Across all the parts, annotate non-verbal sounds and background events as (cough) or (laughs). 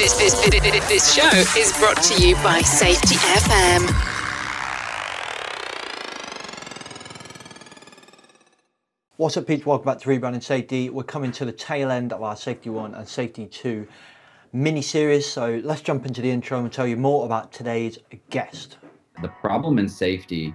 This, this, this, this show is brought to you by Safety FM. What's up, people? Welcome back to Rebranding Safety. We're coming to the tail end of our Safety 1 and Safety 2 mini series. So let's jump into the intro and tell you more about today's guest. The problem in safety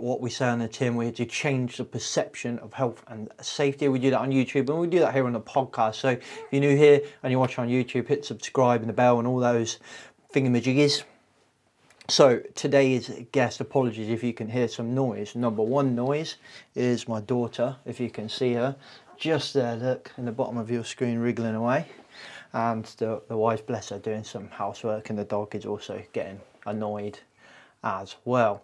what we say on the tin. We're here to change the perception of health and safety. We do that on YouTube and we do that here on the podcast. So if you're new here and you're watching on YouTube, hit subscribe and the bell and all those thingamajiggies. So today's guest, apologies if you can hear some noise. Number one noise is my daughter, if you can see her, just there, look, in the bottom of your screen, wriggling away. And the, the wife, bless her, doing some housework, and the dog is also getting annoyed as well.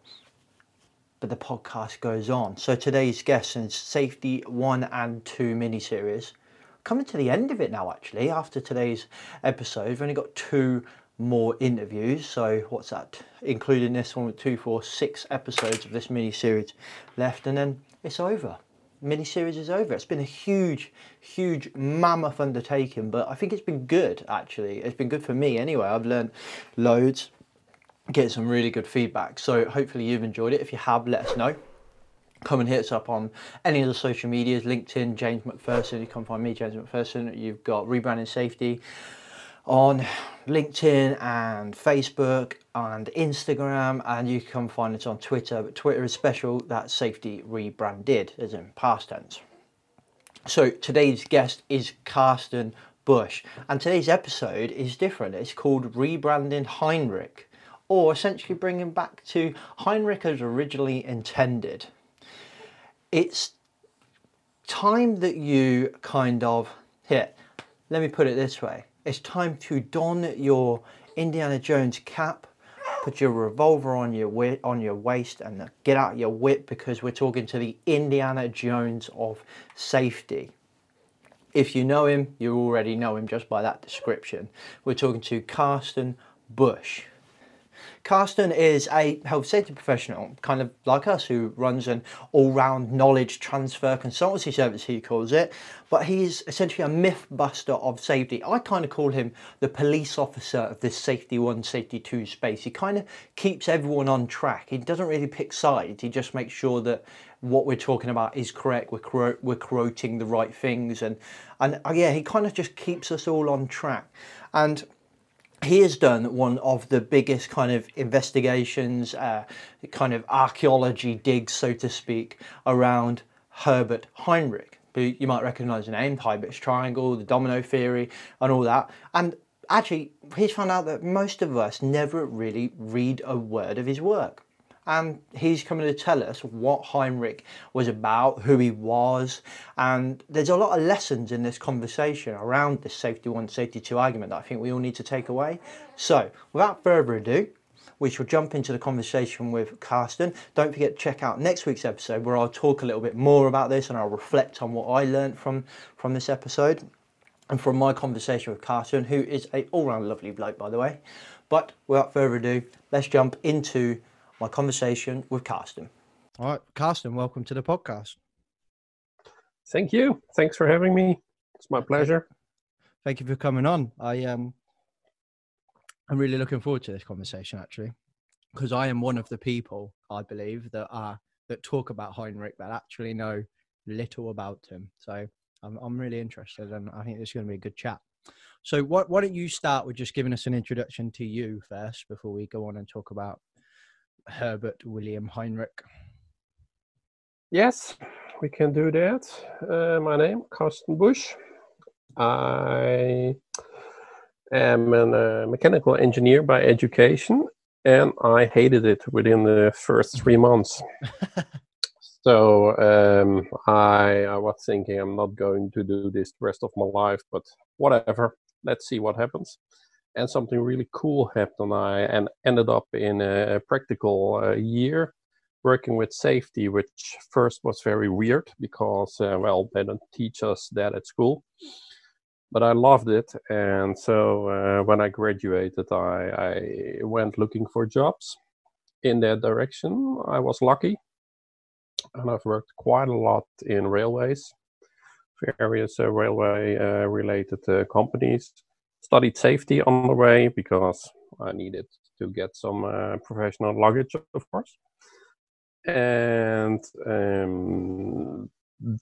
But the podcast goes on. So today's guest is Safety 1 and 2 mini series. Coming to the end of it now, actually, after today's episode. We've only got two more interviews. So what's that? Including this one with two, four, six episodes of this mini series left, and then it's over. Mini series is over. It's been a huge, huge mammoth undertaking, but I think it's been good actually. It's been good for me anyway. I've learned loads, get some really good feedback. So hopefully you've enjoyed it. If you have, let us know come and hit us up on any of the social medias linkedin james mcpherson you can find me james mcpherson you've got rebranding safety on LinkedIn and Facebook and Instagram, and you can find us on Twitter. But Twitter is special, that's safety rebranded, as in past tense. So today's guest is Carsten Busch, and today's episode is different. It's called Rebranding Heinrich, or essentially bringing back to Heinrich as originally intended. It's time that you kind of here. Let me put it this way it's time to don your Indiana Jones cap, put your revolver on your wi- on your waist, and get out your whip because we're talking to the Indiana Jones of safety. If you know him, you already know him just by that description. We're talking to Carsten Busch. Carsten is a health safety professional, kind of like us, who runs an all round knowledge transfer consultancy service, he calls it. But he's essentially a myth buster of safety. I kind of call him the police officer of this safety one, safety two space. He kind of keeps everyone on track. He doesn't really pick sides, he just makes sure that what we're talking about is correct. We're, we're quoting the right things. And, and uh, yeah, he kind of just keeps us all on track. And he has done one of the biggest kind of investigations, uh, kind of archaeology digs, so to speak, around Herbert Heinrich. Who you might recognize the name, Heinrich's Triangle, the domino theory, and all that. And actually, he's found out that most of us never really read a word of his work. And he's coming to tell us what Heinrich was about, who he was, and there's a lot of lessons in this conversation around this safety one, safety two argument that I think we all need to take away. So, without further ado, we shall jump into the conversation with Carsten. Don't forget to check out next week's episode where I'll talk a little bit more about this and I'll reflect on what I learned from, from this episode and from my conversation with Carsten, who is a all-round lovely bloke, by the way. But without further ado, let's jump into my conversation with Carsten. All right, Carsten, welcome to the podcast. Thank you. Thanks for having me. It's my pleasure. Thank you for coming on. I um I'm really looking forward to this conversation actually, because I am one of the people I believe that are that talk about Heinrich but actually know little about him. So I'm I'm really interested, and I think this is going to be a good chat. So what, why don't you start with just giving us an introduction to you first before we go on and talk about Herbert William Heinrich? Yes, we can do that. Uh, my name, Carsten Busch. I am a uh, mechanical engineer by education, and I hated it within the first three months. (laughs) so um, I, I was thinking I'm not going to do this the rest of my life, but whatever. Let's see what happens. And something really cool happened. I and ended up in a practical uh, year working with safety, which first was very weird because, uh, well, they don't teach us that at school. But I loved it, and so uh, when I graduated, I, I went looking for jobs in that direction. I was lucky, and I've worked quite a lot in railways, various uh, railway uh, related uh, companies. Studied safety on the way because I needed to get some uh, professional luggage, of course and um,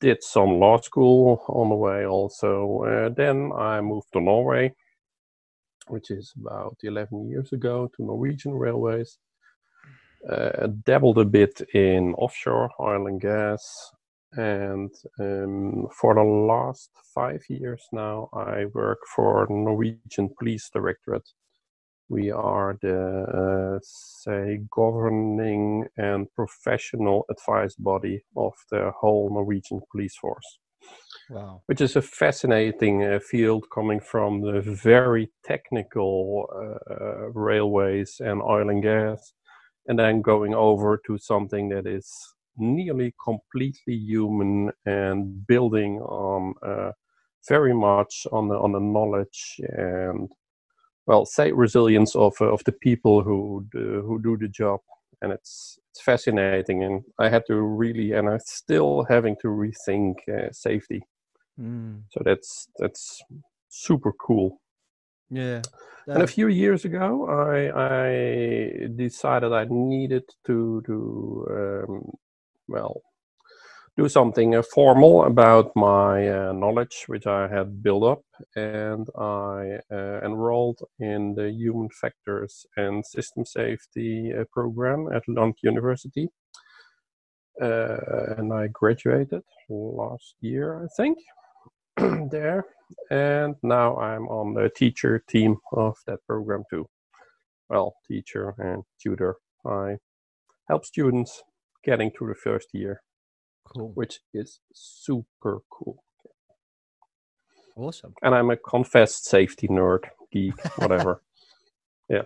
did some law school on the way also. Uh, then I moved to Norway, which is about 11 years ago, to Norwegian Railways. Uh, dabbled a bit in offshore oil and gas. And um, for the last five years now, I work for Norwegian Police Directorate we are the, uh, say, governing and professional advice body of the whole Norwegian police force. Wow. Which is a fascinating uh, field coming from the very technical uh, railways and oil and gas, and then going over to something that is nearly completely human and building on uh, very much on the on the knowledge and well say resilience of uh, of the people who do, who do the job. And it's it's fascinating. And i had to really and i'm still having to rethink uh, safety. Mm. so that's that's super cool. Yeah. And a few years ago i i decided i needed to to um, well do something uh, formal about my uh, knowledge, which I had built up, and I uh, enrolled in the Human Factors and System Safety uh, program at Lund University. Uh, and I graduated last year, I think, (clears throat) there. And now I'm on the teacher team of that program too. Well, teacher and tutor. I help students getting through the first year Cool. which is super cool. Awesome. And I'm a confessed safety nerd, geek, whatever. (laughs) yeah.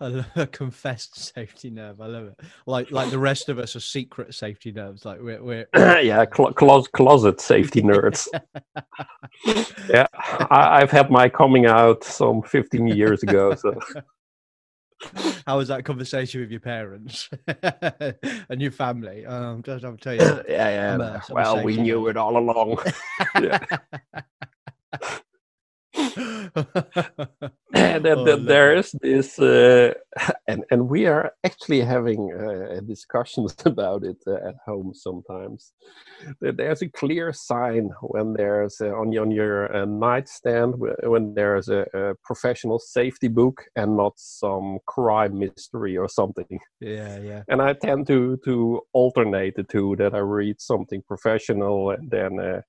I love (laughs) a confessed safety nerve. I love it. Like like the rest of us are secret safety nerves. Like we're, we're (clears throat) yeah, cl- clo- closet safety nerds. (laughs) yeah, I- I've had my coming out some 15 years ago. So How was that conversation with your parents (laughs) and your family? Um, just, I'll tell you. yeah, yeah. I'm a- I'm a well, we knew it all along. (laughs) yeah. (laughs) (laughs) and then, Oh, I then love there this, uh, (laughs) and and we are actually having uh, discussions (laughs) about it uh, at home sometimes. There's a clear sign when there's uh, on your, on your uh, nightstand when there's a, a professional safety book and not some crime mystery or something. Yeah, yeah. And I tend to to alternate the two. That I read something professional and then.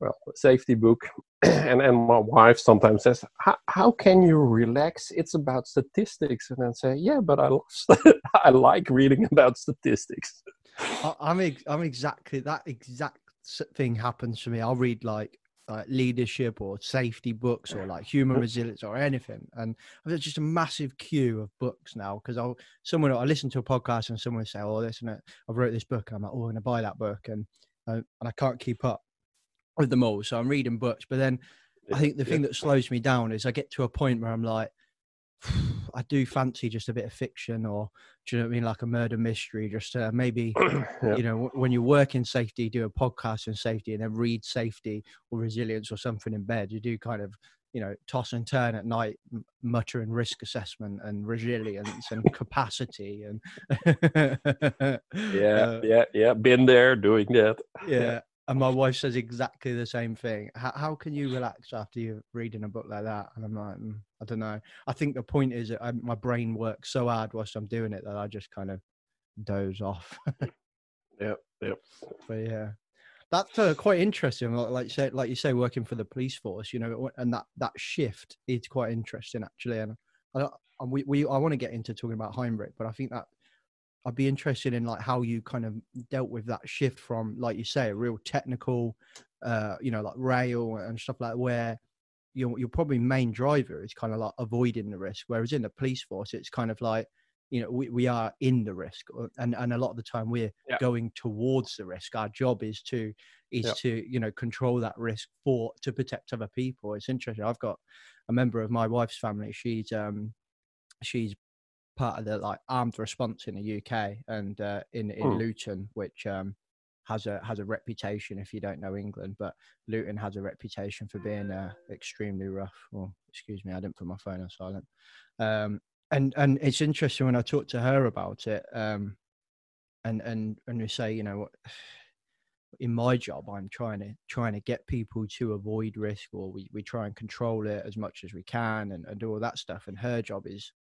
Well, safety book, (clears throat) and and my wife sometimes says, "How how can you relax? It's about statistics." And I say, "Yeah, but I (laughs) I like reading about statistics." I, I'm ex- I'm exactly that exact thing happens to me. I'll read like like leadership or safety books or like human resilience or anything, and I've just a massive queue of books now because I'll someone I listen to a podcast and someone will say, "Oh, this and. I've wrote this book." I'm like, "Oh, I'm gonna buy that book," and uh, and I can't keep up with them all, so I'm reading books. But then I think the thing that slows me down is I get to a point where I'm like, (sighs) I do fancy just a bit of fiction or do you know what I mean, like a murder mystery, just uh, maybe (clears throat) Yeah. you know when you work in safety, do a podcast in safety, and then read safety or resilience or something in bed. You do kind of you know toss and turn at night, muttering risk assessment and resilience and capacity and (laughs) Yeah, Uh, yeah, yeah. Been there, doing that. yeah. (laughs) And my wife says exactly the same thing. How, how can you relax after you're reading a book like that? And I'm like, "Mm, I don't know. I think the point is that I, my brain works so hard whilst I'm doing it that I just kind of doze off. (laughs) Yep, yep. but yeah, that's uh, quite interesting. Like, like you say, like you say, working for the police force, you know, and that that shift is quite interesting actually. And I, and we, we I want to get into talking about Heinrich, but I think that I'd be interested in like how you kind of dealt with that shift from, like you say, a real technical, uh, you know, like rail and stuff like where your your probably main driver is kind of like avoiding the risk. Whereas in the police force, it's kind of like you know we, we are in the risk and and a lot of the time we're Yeah. going towards the risk our job is to is Yeah. to you know control that risk for to protect other people it's interesting i've got a member of my wife's family she's um she's part of the like armed response in the uk and uh in in Hmm. luton which um has a has a reputation if you don't know england but luton has a reputation for being uh, extremely rough well excuse me i didn't put my phone on silent um and and it's interesting when I talk to her about it, um, and and and we say, you know, what (sighs) in my job, I'm trying to trying to get people to avoid risk, or we we try and control it as much as we can, and, and do all that stuff. And her job is,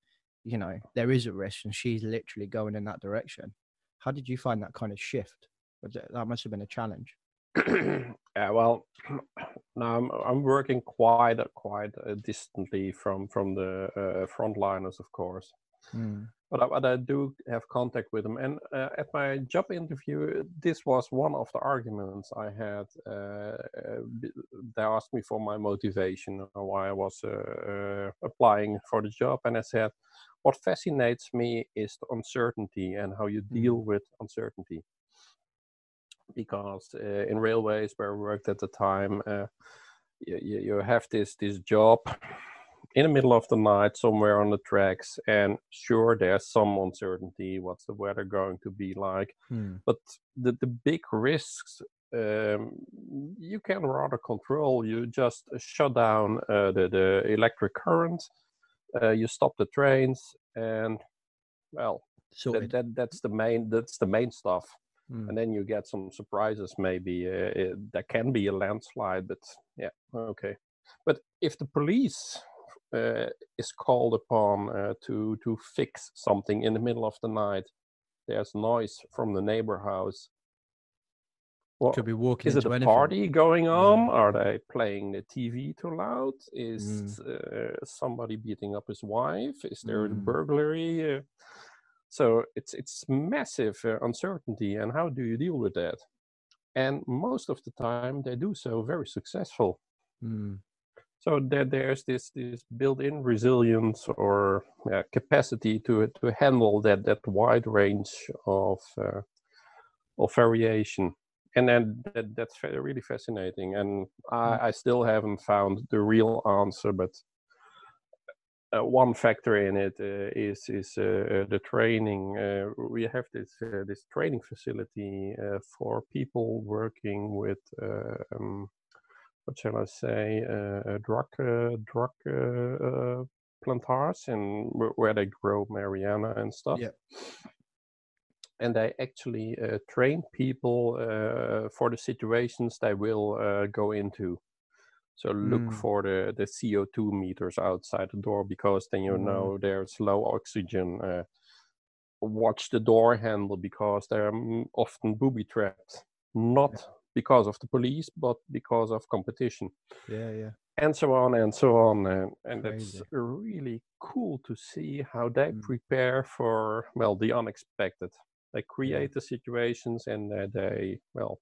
you know, there is a risk, and she's literally going in that direction. How did you find that kind of shift? That must have been a challenge. (clears throat) yeah, well, (clears throat) now I'm I'm working quite quite uh, distantly from from the uh, frontliners, of course. Mm. But I, but I do have contact with them, and uh, at my job interview, this was one of the arguments I had. Uh, uh, they asked me for my motivation, why I was uh, applying for the job, and I said, "What fascinates me is the uncertainty and how you deal with uncertainty." because uh, in railways where I worked at the time, uh, you, you, you have this this job in the middle of the night somewhere on the tracks, and sure, there's some uncertainty. What's the weather going to be like? Hmm. But the the big risks. Um, you can rather control. You just shut down uh, the the electric current. Uh, you stop the trains, and well, So that, that that's the main that's the main stuff Mm. and then you get some surprises maybe uh, uh, there can be a landslide but yeah okay but if the police uh, is called upon uh, to to fix something in the middle of the night there's noise from the neighbor house well, could be walking is it a anything. Mm. party going on are they playing the tv too loud is uh, somebody beating up his wife is there a Mm. burglary uh, so it's it's massive uh, uncertainty, and how do you deal with that? And most of the time, they do so very successful. Mm. So that there's this this built-in resilience or uh, capacity to to handle that that wide range of uh, of variation, and then that, that's really fascinating. And I, I still haven't found the real answer, but uh, one factor in it uh, is is uh, uh, the training. Uh, we have this uh, this training facility uh, for people working with um, what shall I say, drug uh, drug plantars and where they grow marijuana and stuff. Yeah. And they actually uh, train people uh, for the situations they will uh, go into. So look Mm. for the, the CO2 meters outside the door because then you Mm. know there's low oxygen. Uh, watch the door handle because they're mm, often booby trapped, not because of the police, but because of competition, Yeah, yeah. and so on and so on. And, and it's Crazy. really cool to see how they Mm. prepare for well the unexpected. They create the situations and uh, they well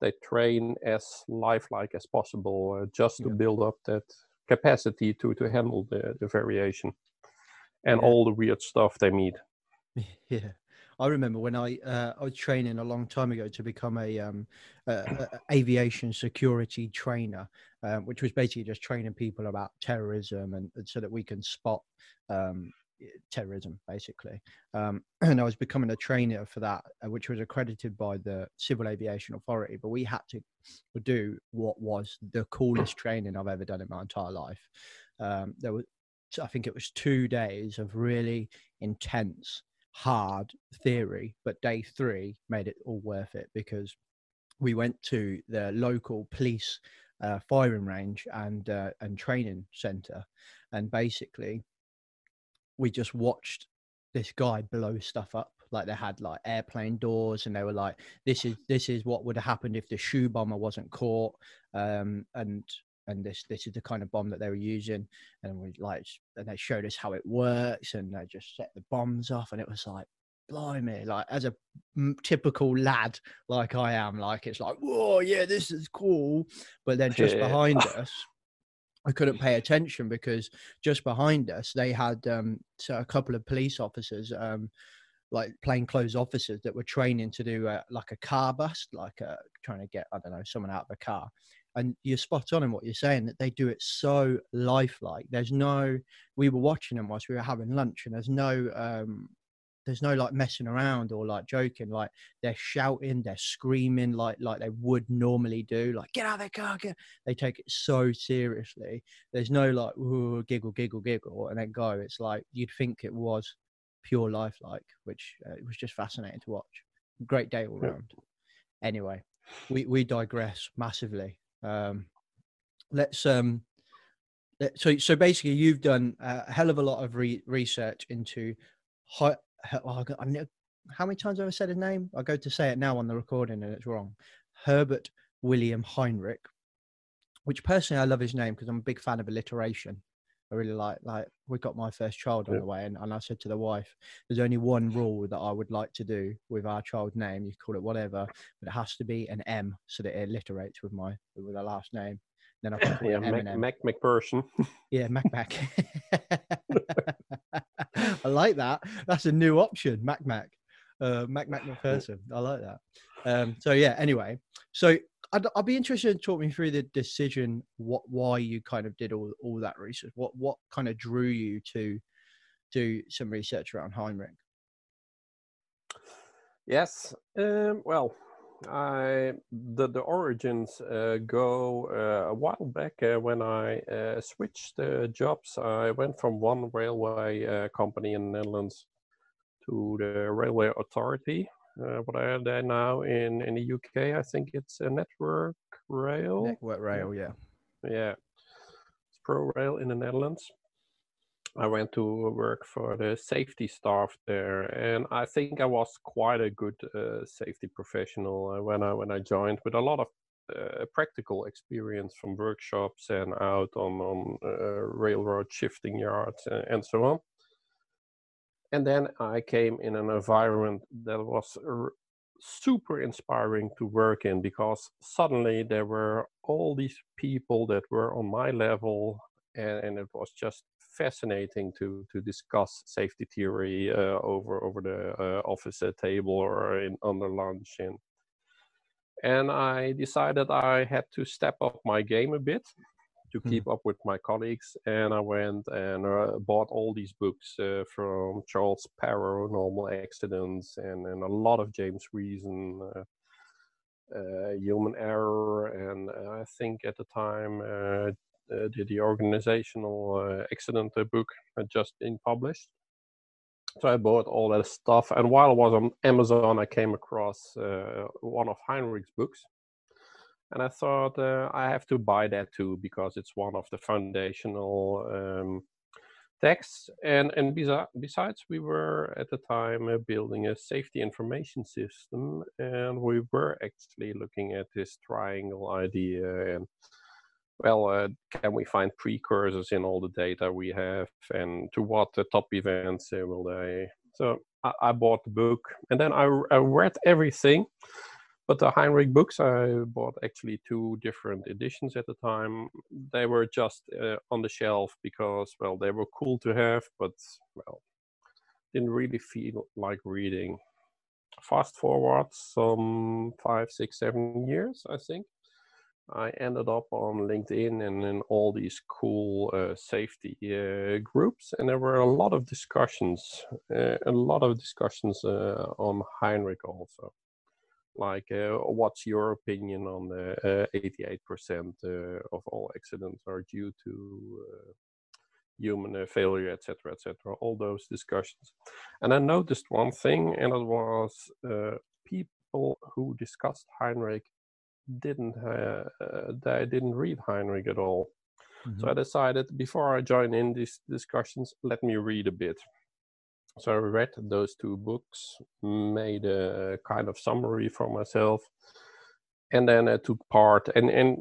they train as lifelike as possible uh, just to Yeah. build up that capacity to to handle the, the variation and Yeah. all the weird stuff they meet. (laughs) Yeah, I remember when I uh, I was training a long time ago to become a um a, a- aviation security trainer, um, which was basically just training people about terrorism and, and so that we can spot um terrorism basically. Um, (clears throat) and I was becoming a trainer for that, uh, which was accredited by the Civil Aviation Authority. But we had to do what was the coolest (clears throat) training I've ever done in my entire life. Um, there was, I think it was two days of really intense hard theory, but day three made it all worth it because we went to the local police uh, firing range and uh, and training center, and basically we just watched this guy blow stuff up. Like they had like airplane doors, and they were like, "This is (sighs) this is what would have happened if the shoe bomber wasn't caught," um, and and this this is the kind of bomb that they were using and we like and they showed us how it works and they just set the bombs off and it was like blimey like as a typical lad like i am like it's like whoa yeah this is cool but then just Yeah. behind (laughs) us I couldn't pay attention because just behind us they had um, so a couple of police officers, um, like plainclothes officers that were training to do uh, like a car bust, like uh, trying to get I don't know someone out of a car. And you're spot on in what you're saying that they do it so lifelike. There's no. We were watching them whilst we were having lunch, and there's no um, there's no like messing around or like joking like they're shouting they're screaming like like they would normally do like get out of the car get. they take it so seriously. There's no like giggle giggle giggle and then go. It's like you'd think it was pure life like which uh, it was just fascinating to watch. Great day all round. Anyway we we digress massively. Um let's um so so basically you've done a hell of a lot of re- research into hi- oh, I know, how many times have I said his name? I go to say it now on the recording and it's wrong. Herbert William Heinrich, which personally I love his name because I'm a big fan of alliteration. I really like like we got my first child on yeah. the way and, and I said to the wife, there's only one rule that I would like to do with our child's name. You call it whatever, but it has to be an M so that it alliterates with my with the last name. Then I (laughs) yeah, Mac, Mac McPherson. (laughs) Yeah, Mac Mac. (laughs) I like that. That's a new option, Mac Mac. Uh, Mac Mac McPherson. I like that. Um, so yeah. Anyway, so I'd, I'd be interested in talk me through the decision, what why you kind of did all all that research. What what kind of drew you to do some research around Heinrich? Yes. Um, well, I the the origins uh, go uh, a while back uh, when I uh, switched uh, jobs. I went from one railway uh, company in the Netherlands to the railway authority. what I am there now in in the UK, I think it's a Network Rail. Network Rail, yeah, yeah, it's ProRail in the Netherlands. I went to work for the safety staff there, and I think I was quite a good uh, safety professional uh, when I when I joined, with a lot of uh, practical experience from workshops and out on on uh, railroad shifting yards and, and, so on. And then I came in an environment that was r- super inspiring to work in because suddenly there were all these people that were on my level, and, and it was just fascinating to to discuss safety theory uh, over over the uh, office table or in under lunch and and I decided I had to step up my game a bit to hmm. keep mm. up with my colleagues and I went and uh, bought all these books uh, from Charles Perrow Normal Accidents and, and a lot of James Reason uh, uh human error and I think at the time uh, the, the organizational uh, accident book had just been published. So I bought all that stuff, and while I was on Amazon, I came across uh, one of Heinrich's books, and I thought uh, I have to buy that too because it's one of the foundational um, texts. And and besi- besides, we were at the time uh, building a safety information system, and we were actually looking at this triangle idea and well, uh, can we find precursors in all the data we have, and to what the top events uh, will they? So I, I, bought the book, and then I, I, read everything. But the Heinrich books, I bought actually two different editions at the time. They were just uh, on the shelf because, well, they were cool to have, but well, didn't really feel like reading. Fast forward some five, six, seven years, I think I ended up on LinkedIn and in all these cool uh, safety uh, groups, and there were a lot of discussions, uh, a lot of discussions uh, on Heinrich also. Like, uh, what's your opinion on the 88% uh, of all accidents are due to human failure, etc., etc. All those discussions, and I noticed one thing, and it was people who discussed Heinrich didn't uh, they didn't read Heinrich at all. Mm-hmm. So I decided before I join in these discussions, let me read a bit. So I read those two books, made a kind of summary for myself, and then I took part. And and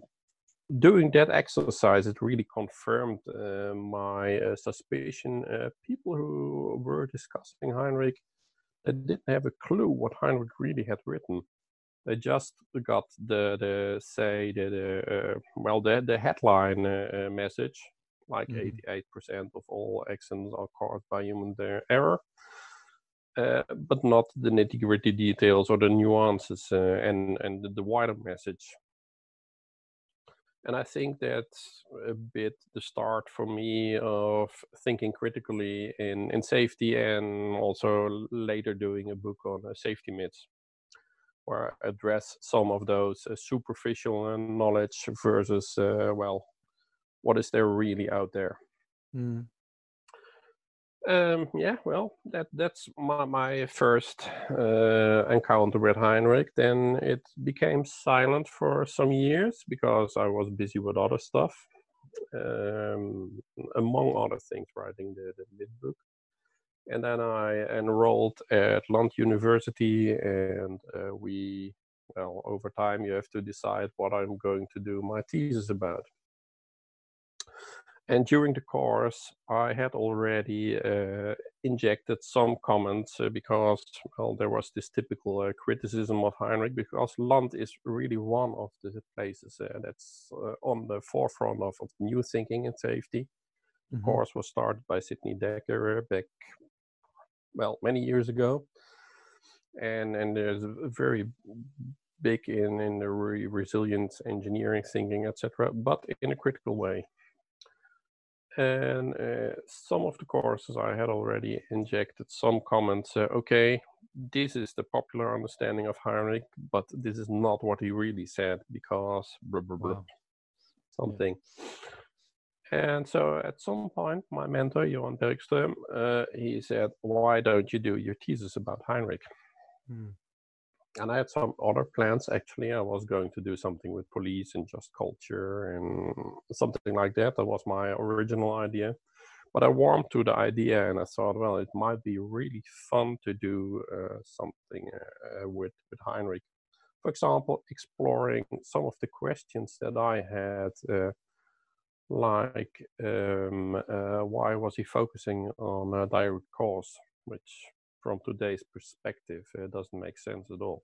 doing that exercise, it really confirmed uh, my uh, suspicion. Uh, people who were discussing Heinrich, they didn't have a clue what Heinrich really had written they just got the the say the, the uh, well the the headline uh, uh, message like Mhm. 88% of all accidents are caused by human uh, error uh, but not the nitty gritty details or the nuances uh, and and the, wider message and I think that's a bit the start for me of thinking critically in, in safety and also later doing a book on uh, safety myths I address some of those uh, superficial uh, knowledge versus, uh, well, what is there really out there? Mm. Um, yeah, well, that that's my, my first uh, encounter with Heinrich. Then it became silent for some years because I was busy with other stuff, um, among other things, writing the, the mid book. And then I enrolled at Lund University, and uh, we, well, over time you have to decide what I'm going to do my thesis about and during the course i had already uh, injected some comments uh, because well there was this typical uh, criticism of heinrich because lund is really one of the places uh, that's uh, on the forefront of, of new thinking and safety the Mhm. course was started by sidney dekker back well many years ago and and there's a very big in in the re- resilient engineering thinking etc but in a critical way and uh, some of the courses I had already injected some comments. Uh, okay, this is the popular understanding of Heinrich, but this is not what he really said because blah, blah, blah, Wow. something. And so at some point, my mentor, Johan Bergström, uh, he said, Why don't you do your thesis about Heinrich? Mm. and I had some other plans actually. I was going to do something with police and just culture and something like that. That was my original idea. But I warmed to the idea and I thought, well, it might be really fun to do uh, something uh, with, with Heinrich. For example, exploring some of the questions that I had, uh, like um, uh, why was he focusing on uh, direct cause, which from today's perspective uh, doesn't make sense at all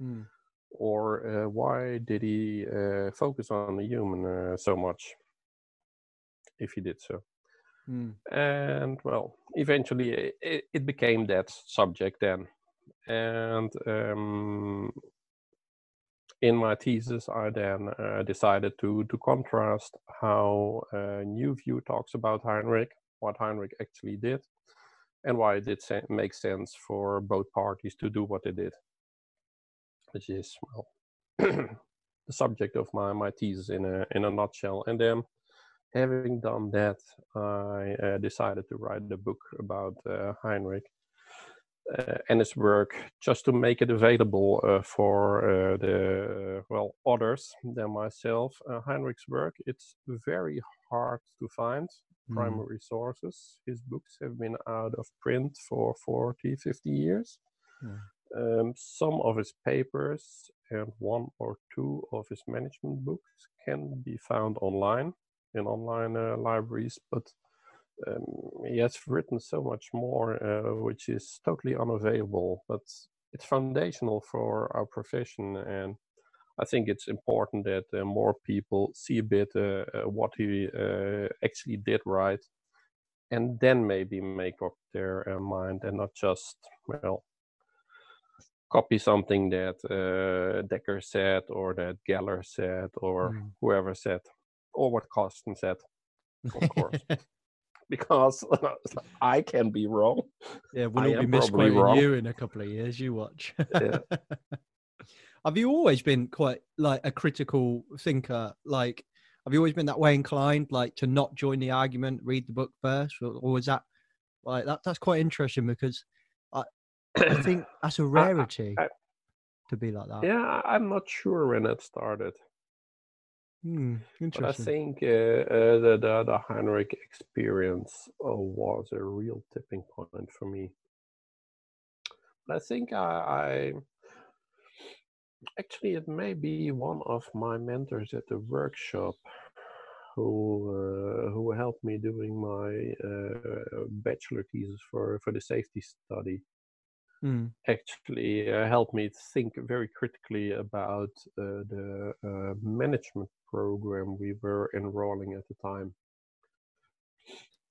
Mm. or uh, why did he uh, focus on the human uh, so much if he did so Mm. and well eventually it, it became that subject then and um, in my thesis i then uh, decided to to contrast how uh, new view talks about heinrich what heinrich actually did and why it did se- make sense for both parties to do what they did which is well (clears throat) the subject of my, my thesis in a in a nutshell. And then, having done that, I uh, decided to write a book about uh, Heinrich and his work, just to make it available uh, for uh, the well others than myself. Uh, Heinrich's work it's very hard to find Mm. primary sources. His books have been out of print for 40, 50 years. Um, some of his papers and one or two of his management books can be found online in online uh, libraries, but um, he has written so much more, uh, which is totally unavailable. But it's foundational for our profession, and I think it's important that uh, more people see a bit uh, uh, what he uh, actually did right, and then maybe make up their uh, mind and not just well copy something that uh, Dekker said or that Geller said or Mm. whoever said or what Carsten said, of course, (laughs) because (laughs) I can be wrong. yeah, we'll I all be misquoting wrong. you in a couple of years. You watch. Yeah. (laughs) have you always been quite like a critical thinker? Like, have you always been that way inclined, like to not join the argument, read the book first, or, or was that like that? That's quite interesting because I, I (coughs) think that's a rarity I- to be like that. Yeah, I- I'm not sure when it started. Hmm, But I think uh, uh, the, the the Heinrich experience uh, was a real tipping point for me. But I think I, I actually it may be one of my mentors at the workshop who uh, who helped me doing my uh, bachelor thesis for for the safety study. Mm. actually uh, helped me think very critically about uh, the uh, management program we were enrolling at the time,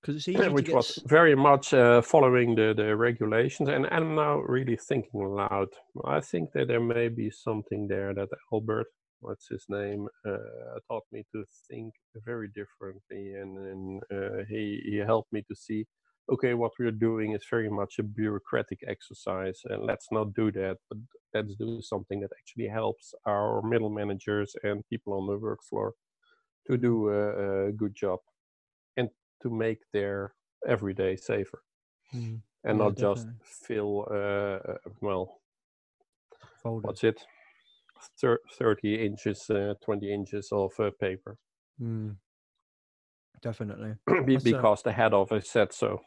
Because it's easy to which get was very much uh, following the, the regulations. And I'm now really thinking aloud. I think that there may be something there that Albert, what's his name, uh, taught me to think very differently, and, and uh, he he helped me to see okay, what we're doing is very much a bureaucratic exercise, and let's not do that. But let's do something that actually helps our middle managers and people on the work floor to do a, a good job and to make their everyday safer, Mm. and Yeah, not just fill uh, uh, well, folders. what's it, Thir- thirty inches, uh, twenty inches of uh, paper, Mm. Definitely. (clears throat) Be- That's, uh, because the head office said so.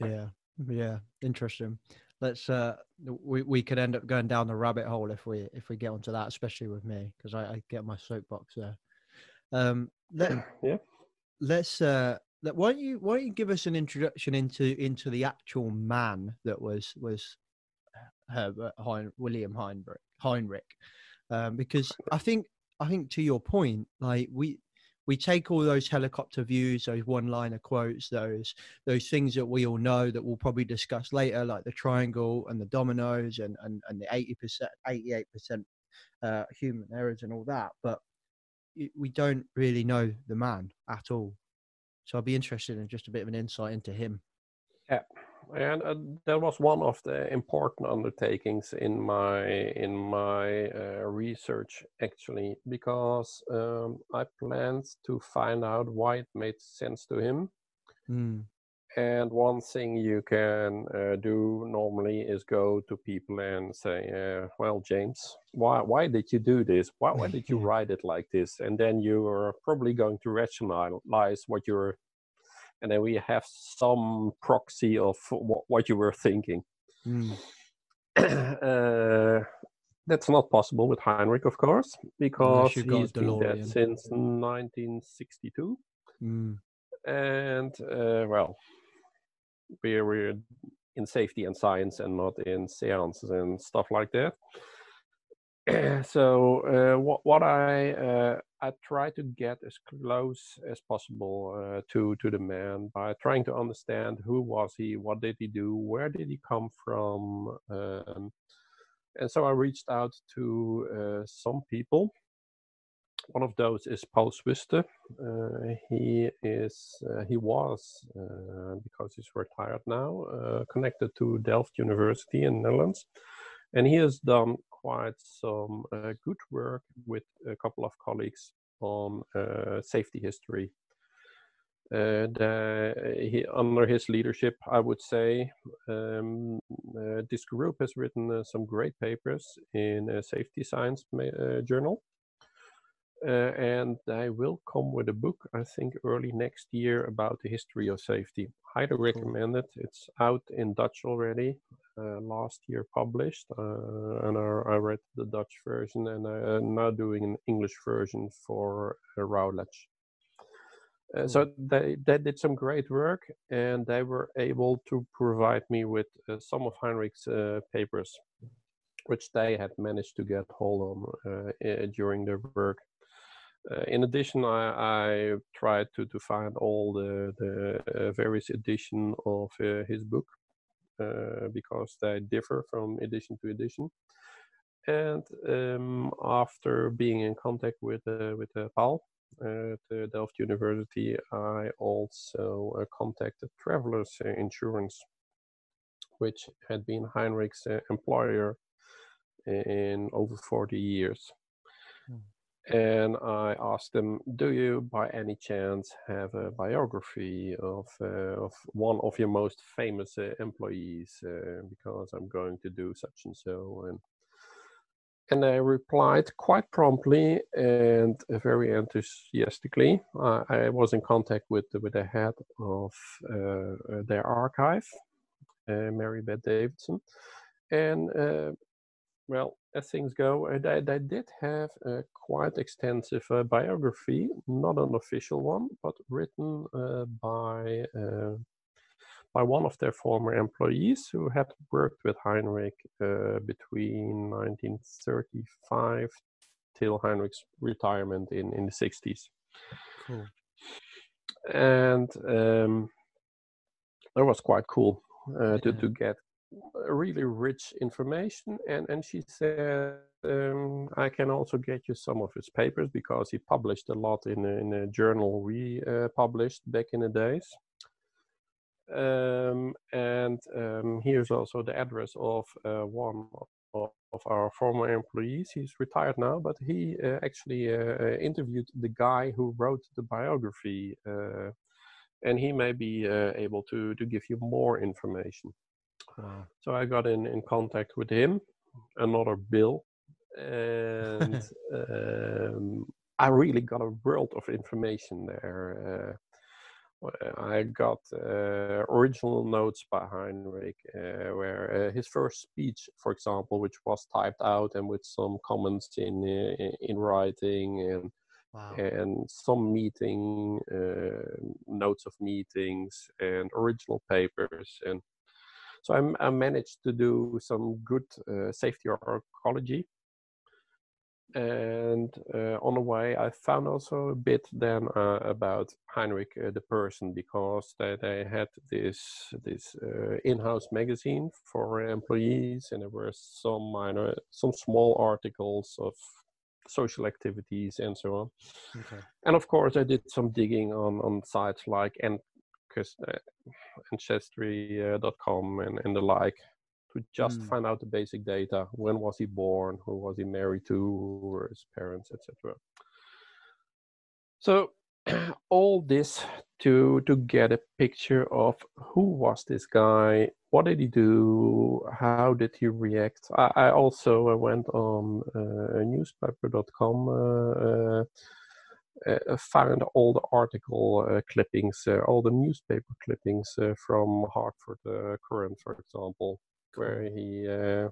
Yeah, yeah, interesting. Let's uh, we we could end up going down the rabbit hole if we if we get onto that, especially with me because I, I get my soapbox there. Um, let (clears throat) Yeah. let's uh, let, why don't you why don't you give us an introduction into into the actual man that was was Herbert hein, William Heinrich Heinrich, um, because I think I think to your point, like we we take all those helicopter views, those one-liner quotes, those those things that we all know that we'll probably discuss later, like the triangle and the dominoes and and, and the eighty percent, eighty-eight percent uh, human errors and all that, but we don't really know the man at all. So I'd be interested in just a bit of an insight into him. Yeah, and uh, that was one of the important undertakings in my in my uh, research actually, because um, I planned to find out why it made sense to him. Mm. And one thing you can uh, do normally is go to people and say, uh, "Well, James, why why did you do this? Why why did you (laughs) write it like this?" And then you are probably going to rationalize what you're, and then we have some proxy of what, what you were thinking. Mm. (clears throat) uh, that's not possible with Heinrich, of course, because he's been dead since 1962 Mm. and uh, well, we're, we're in safety and science and not in seances and stuff like that. (clears throat) so uh, what what I uh, I try to get as close as possible uh, to to the man by trying to understand who was he, what did he do, where did he come from, um, and so I reached out to uh, some people. One of those is Paul Swuste. Uh, he is uh, he was uh, because he's retired now uh, connected to Delft University in the Netherlands, and he has done quite some uh, good work with a couple of colleagues on uh, safety history. Uh, he, under his leadership, I would say, um, this group has written some great papers in a safety science journal. Uh, and I will come with a book, I think, early next year about the history of safety. Highly recommend it. It's out in Dutch already, uh, last year published, uh, and I, I read the Dutch version, and I'm now doing an English version for uh, Routledge. Uh, so they, they did some great work, and they were able to provide me with uh, some of Heinrich's uh, papers, which they had managed to get hold of uh, uh, during their work. Uh, in addition, I, I tried to, to find all the, the uh, various edition of uh, his book uh, because they differ from edition to edition. And um, after being in contact with uh, with uh, Paul at Delft University, I also contacted Travelers Insurance, which had been Heinrich's employer in over 40 years and I asked them, "Do you, by any chance, have a biography of uh, of one of your most famous uh, employees? Uh, because I'm going to do such and so." And and they replied quite promptly and uh, very enthusiastically. I, was in contact with with the head of uh, their archive, uh, Mary Beth Davidson, and well, as things go, uh, they, they did have a quite extensive uh, biography, not an official one, but written uh, by uh, by one of their former employees who had worked with Heinrich uh, between 1935 till Heinrich's retirement in, in the 60s. Cool. And um, that was quite cool uh, to, to get really rich information. And, and she said, um, I can also get you some of his papers because he published a lot in a, in a journal we uh, published back in the days. Um, and um, here's also the address of uh, one of, of our former employees. He's retired now, but he uh, actually uh, uh, interviewed the guy who wrote the biography, uh, and he may be able to to give you more information. Wow. So I got in, in contact with him, another Bill, and (laughs) um, I really got a world of information there. Uh, I got uh, original notes by Heinrich, uh, where uh, his first speech, for example, which was typed out and with some comments in uh, in- in writing and Wow. and some meeting uh, notes of meetings and original papers and so I managed to do some good uh, safety archaeology and uh, on the way i found also a bit then uh, about heinrich uh, the person because they, they had this this uh, in-house magazine for employees and there were some minor some small articles of social activities and so on Okay. and of course, I did some digging on, on sites like uh, ancestry.com and, and the like to just Mm. find out the basic data. When was he born? Who was he married to? Who were his parents, etc. So (clears throat) all this to to get a picture of who was this guy, what did he do, how did he react. I, I also uh, went on uh, newspaper.com. Uh, uh, uh, found all the article uh, clippings, uh, all the newspaper clippings uh, from Hartford uh, Courant, for example, where he uh,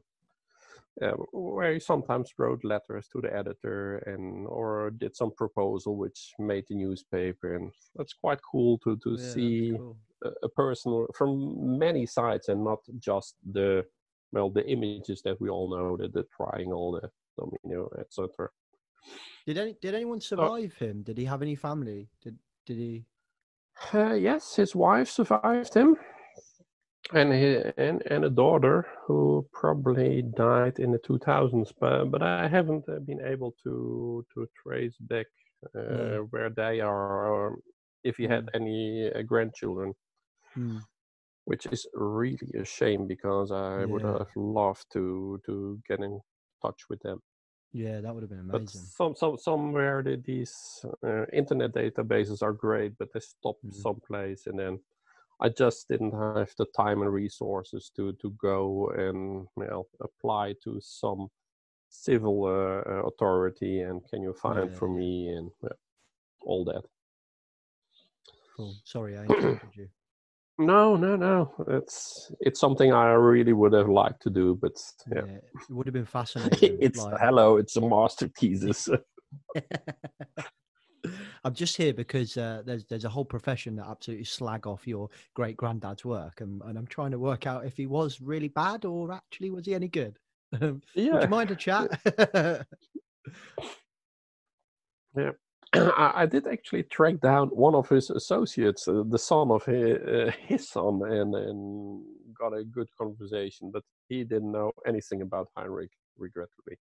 uh, where he sometimes wrote letters to the editor and or did some proposal which made the newspaper, and that's quite cool to to Yeah, see cool. a, a person from many sides and not just the well the images that we all know the, the triangle the domino etc Did any did anyone survive him? Did he have any family? Did did he? Uh, yes, his wife survived him, and he, and and a daughter who probably died in the 2000s. But but I haven't uh, been able to to trace back uh, Mm. where they are, or if he had any uh, grandchildren, Hmm. which is really a shame because I would have loved to to get in touch with them. Yeah, that would have been amazing. But some, some somewhere the, these uh, internet databases are great, but they stop Mhm. someplace, and then I just didn't have the time and resources to to go and you know, apply to some civil uh, authority and can you find Yeah, for yeah. me and yeah, all that. Cool. Sorry, I (clears throat) interrupted you. No, no, no. It's it's something I really would have liked to do, but yeah. Yeah, it would have been (laughs) fascinating. it's like- hello, it's a masterpiece. (laughs) (laughs) I'm just here because uh, there's there's a whole profession that absolutely slag off your great granddad's work, and, and I'm trying to work out if he was really bad or actually was he any good. Would yeah. you mind a chat? I I did actually track down one of his associates, uh, the son of his, uh, his son, and, and got a good conversation, but he didn't know anything about Heinrich, regrettably.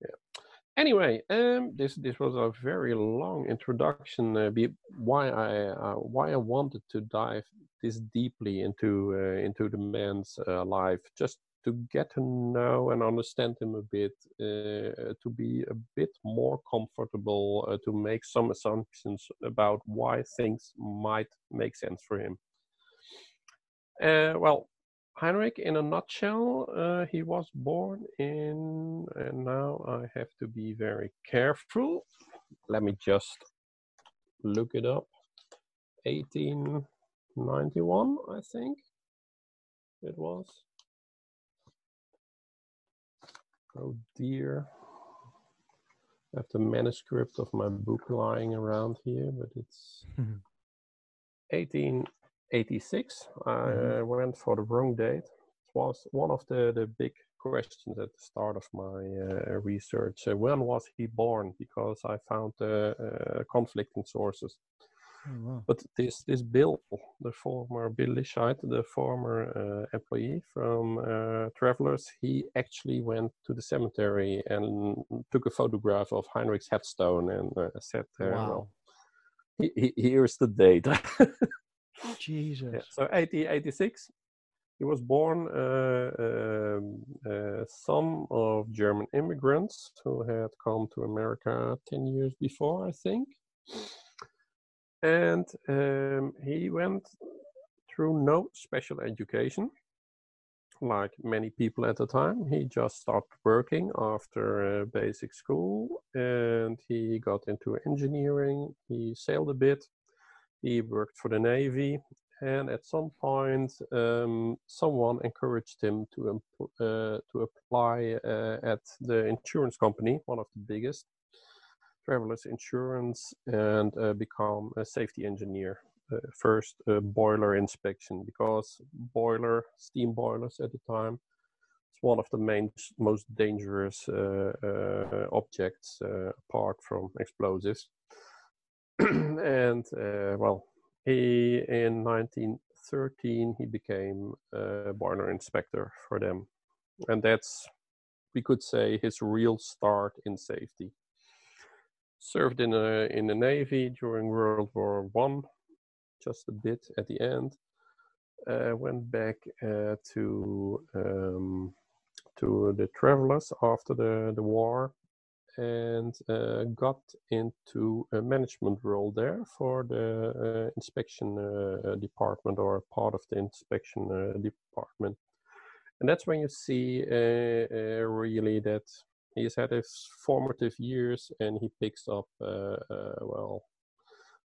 Yeah. Anyway, um, this this was a very long introduction. Uh, be, why I uh, why I wanted to dive this deeply into uh, into the man's uh, life, just to get to know and understand him a bit, uh, to be a bit more comfortable, uh, to make some assumptions about why things might make sense for him. Uh, well, Heinrich, in a nutshell, uh, he was born in, and now I have to be very careful. Let me just look it up. 1891, I think it was. Oh dear. I have the manuscript of my book lying around here, but it's (laughs) 18 86, I went for the wrong date. It was one of the, the big questions at the start of my uh, research. Uh, when was he born? Because I found uh, uh, conflicting sources. Oh, wow. But this this Bill, the former Bill Lischeit, the former uh, employee from uh, Travelers, he actually went to the cemetery and took a photograph of Heinrich's headstone and uh, said, uh, Wow. "Well, he, he, here's the date." (laughs) Jesus. Yeah, so 1886, he was born uh, um, uh, son of German immigrants who had come to America 10 years before, I think. And um, he went through no special education, like many people at the time. He just stopped working after uh, basic school and he got into engineering. He sailed a bit. He worked for the Navy and at some point um, someone encouraged him to uh, to apply uh, at the insurance company, one of the biggest, Travelers Insurance, and uh, become a safety engineer. Uh, first, uh, boiler inspection because boiler steam boilers at the time it's one of the main most dangerous uh, uh, objects uh, apart from explosives. (clears throat) and well, he in 1913 he became a boiler inspector for them, and that's we could say his real start in safety. Served in a in the navy during World War One, just a bit at the end. Uh, went back uh, to um, to the travelers after the the war and uh, got into a management role there for the uh, inspection uh, department or part of the inspection uh, department. And that's when you see uh, uh, really that he's had his formative years and he picks up, uh, uh, well,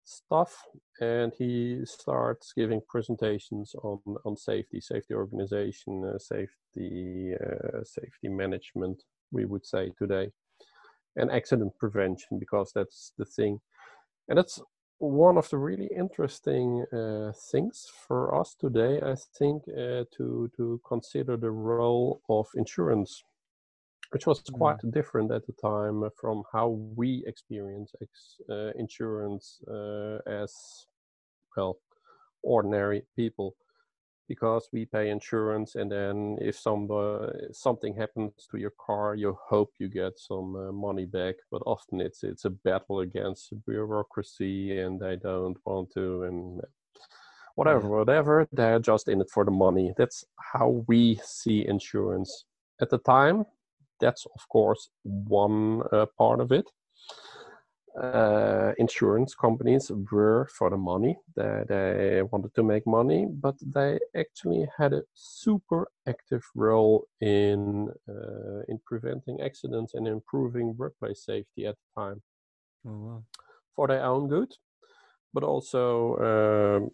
stuff and he starts giving presentations on, on safety, safety organization, uh, safety, uh, safety management, we would say today and accident prevention because that's the thing. And that's one of the really interesting uh, things for us today i think uh, to to consider the role of insurance which was quite different at the time from how we experience ex- uh, insurance uh, as well ordinary people. Because we pay insurance and then if some uh, something happens to your car you hope you get some uh, money back. But often it's it's a battle against bureaucracy and they don't want to and whatever whatever they're just in it for the money. That's how we see insurance. At the time that's of course one uh, part of it uh, insurance companies were for the money. They, they wanted to make money, but they actually had a super active role in uh, in preventing accidents and improving workplace safety at the time Oh, wow. for their own good, but also um,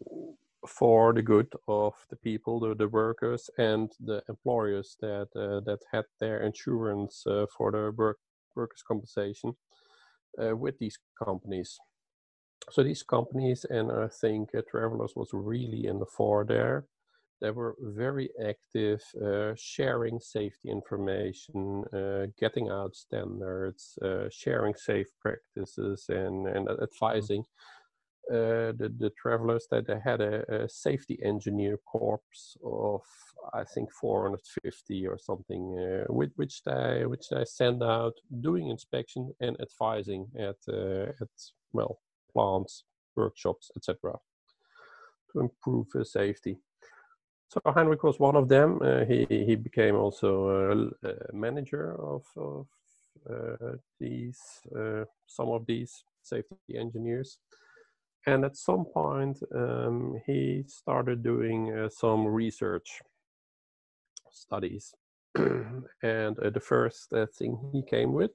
for the good of the people, the, the workers, and the employers that uh, that had their insurance uh, for the work workers' compensation uh, with these companies. So these companies, and I think uh, Travelers was really in the fore there. They were very active, uh, sharing safety information, uh, getting out standards, uh, sharing safe practices, and, and advising uh, the, the travelers that they had a, a safety engineer corps of I think 450 or something, uh, which, which they which they send out doing inspection and advising at uh, at well plants, workshops, etc. to improve safety. So Heinrich was one of them. Uh, he he became also a, a manager of, of uh, these some of these safety engineers and at some point um, he started doing uh, some research studies. (clears throat) And uh, the first uh, thing he came with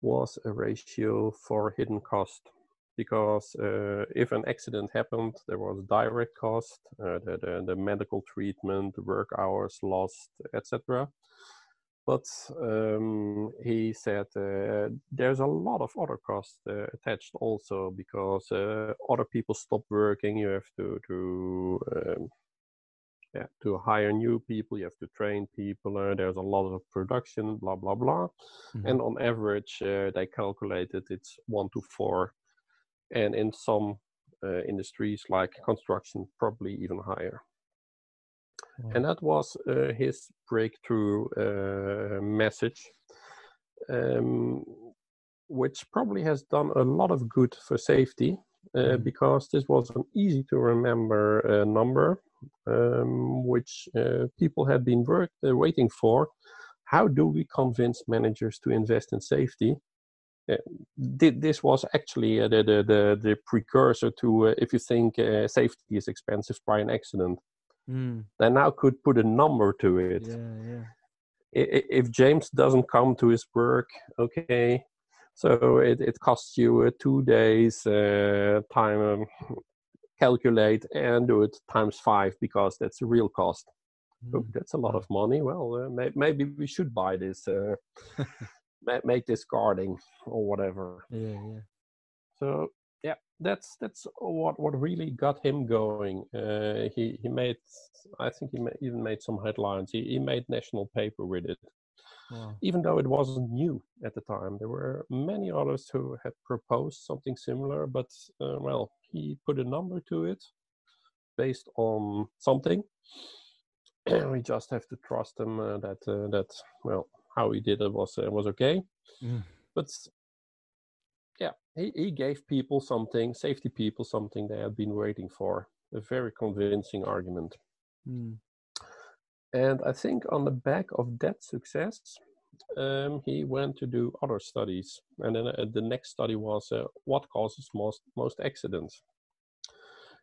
was a ratio for hidden cost. Because uh, if an accident happened there was direct cost uh, the, the, the medical treatment work hours lost etc but um, he said uh, there's a lot of other costs uh, attached also because uh, other people stop working. You have to to um, yeah to hire new people. You have to train people. Uh, there's a lot of production. Blah blah blah. Mhm. And on average, uh, they calculated it's one to four, and in some uh, industries like construction, probably even higher and that was uh, his breakthrough uh, message, um, which probably has done a lot of good for safety uh, because this was an easy to remember uh, number, um, which uh, people had been work, uh, waiting for. How do we convince managers to invest in safety? Uh, this was actually uh, the, the, the, the precursor to uh, if you think uh, safety is expensive by an accident Mm. they now could put a number to it. Yeah, yeah. If James doesn't come to his work, okay, so it, it costs you uh, two days uh, time um, calculate and do it times five because that's the real cost. Oh, that's a lot of money. Well, uh, may, maybe we should buy this, uh, (laughs) make this guarding or whatever. Yeah, yeah. So that's that's what what really got him going. Uh, he he made, I think he even made some headlines. He he made national paper with it, Wow. even though it wasn't new at the time. There were many others who had proposed something similar, but uh, well, he put a number to it based on something. (clears throat) we just have to trust him uh, that uh, that well how he did it was uh, was okay. Mm. But yeah, he, he gave people something, safety people something they had been waiting for. A very convincing argument. Mm. And I think on the back of that success, um, he went to do other studies. And then uh, the next study was uh, what causes most most accidents.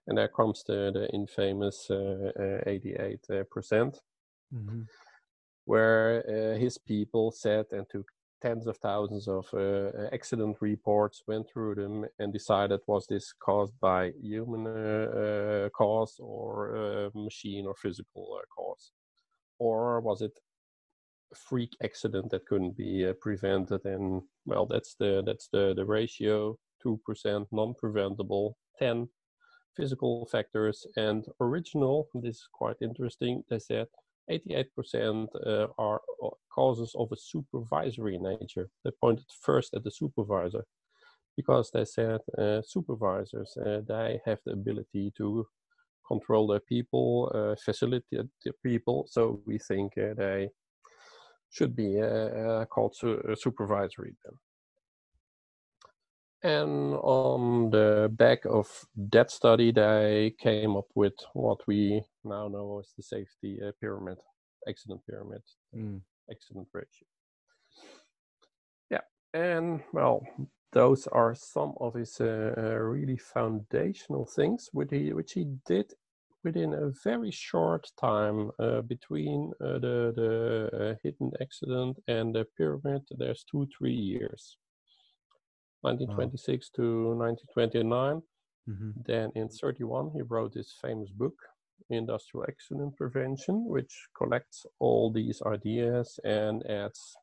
And there comes the, the infamous uh, uh, 88 uh, percent, hmm where uh, his people sat and took tens of thousands of uh, uh, accident reports, went through them, and decided was this caused by human uh, uh, cause or uh, machine or physical cause, or was it a freak accident that couldn't be prevented? And well, that's the that's the the ratio: two percent non-preventable, ten physical factors, and original. This is quite interesting. They said 88% uh, are uh, causes of a supervisory nature. They pointed first at the supervisor because they said uh, supervisors uh, they have the ability to control their people, uh, facilitate their people. So we think uh, they should be called su- supervisory then. And on the back of that study, they came up with what we now know is the safety uh, pyramid, accident pyramid, Mm. accident ratio. Yeah, and well, those are some of his uh, uh, really foundational things, which he which he did within a very short time uh, between uh, the the uh, hidden accident and the pyramid. There's two three years. 1926 to 1929. hmm Then in 31, he wrote his famous book, Industrial Accident Prevention, which collects all these ideas and adds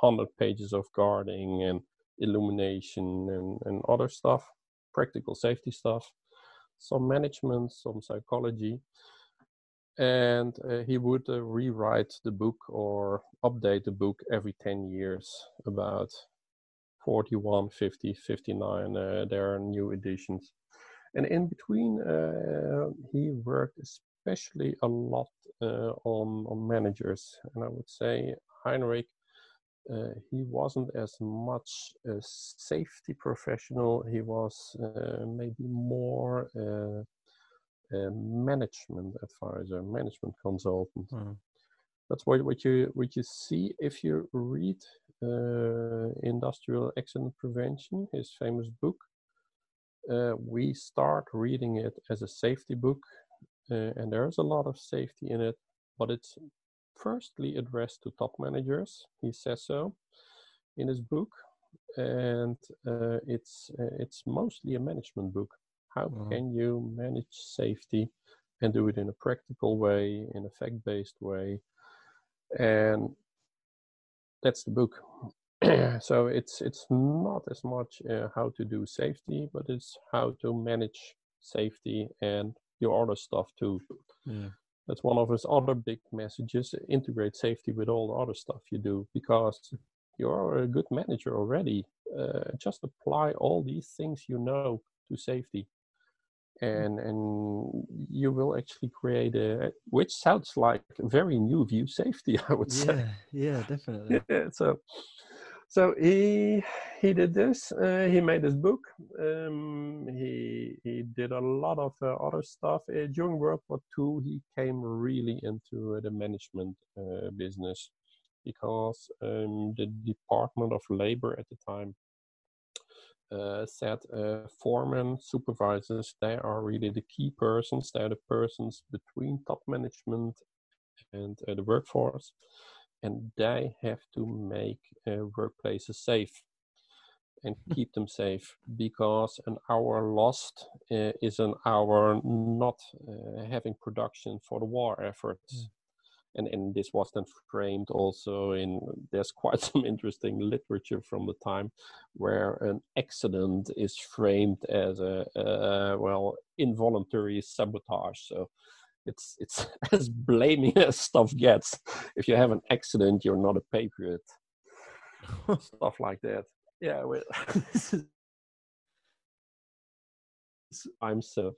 100 pages of guarding and illumination and, and other stuff, practical safety stuff, some management, some psychology. And uh, he would uh, rewrite the book or update the book every 10 years about 41, 50, 59. Uh, there are new editions. And in between, uh, he worked especially a lot uh, on, on managers. And I would say Heinrich, uh, he wasn't as much a safety professional, he was uh, maybe more uh, a management advisor, management consultant. Mm. That's what, what you what you see if you read uh, Industrial Accident Prevention, his famous book. Uh, we start reading it as a safety book, uh, and there's a lot of safety in it, but it's firstly addressed to top managers. He says so in his book, and uh, it's uh, it's mostly a management book. How Mhm. can you manage safety and do it in a practical way, in a fact-based way? And that's the book. (clears throat) so it's it's not as much uh, how to do safety, but it's how to manage safety and your other stuff too. Yeah. That's one of his other big messages. Integrate safety with all the other stuff you do because you're a good manager already. Uh, just apply all these things you know to safety and and you will actually create a which sounds like very new view safety (laughs) i would say Yeah, yeah, definitely. yeah, (laughs) so so he he did this uh, he made this book um, he he did a lot of uh, other stuff uh, during world war ii he came really into uh, the management uh, business because um, the department of labor at the time uh, said foremen, supervisors, they are really the key persons. They are the persons between top management and the workforce, and they have to make uh, workplaces safe and keep them safe because an hour lost uh, is an hour not uh, having production for the war efforts. And and this was then framed also in there's quite (laughs) some interesting literature from the time where an accident is framed as a, a well involuntary sabotage. So it's it's (laughs) as blaming as stuff gets. If you have an accident you're not a patriot. (laughs) Stuff like that. Yeah well (laughs) i'm so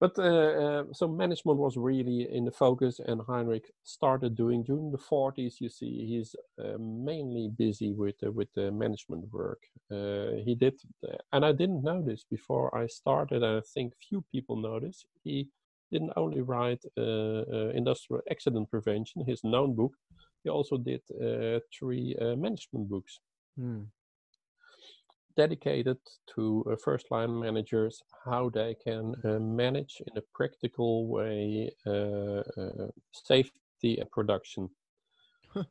but uh, uh, so management was really in the focus, and Heinrich started doing during the 40s. You see, he's uh, mainly busy with uh, with the management work. Uh, he did, and I didn't know this before I started. I think few people this. He didn't only write uh, industrial accident prevention, his known book. He also did three management books. Hmm dedicated to uh, first line managers how they can uh, manage in a practical way uh, uh safety and production.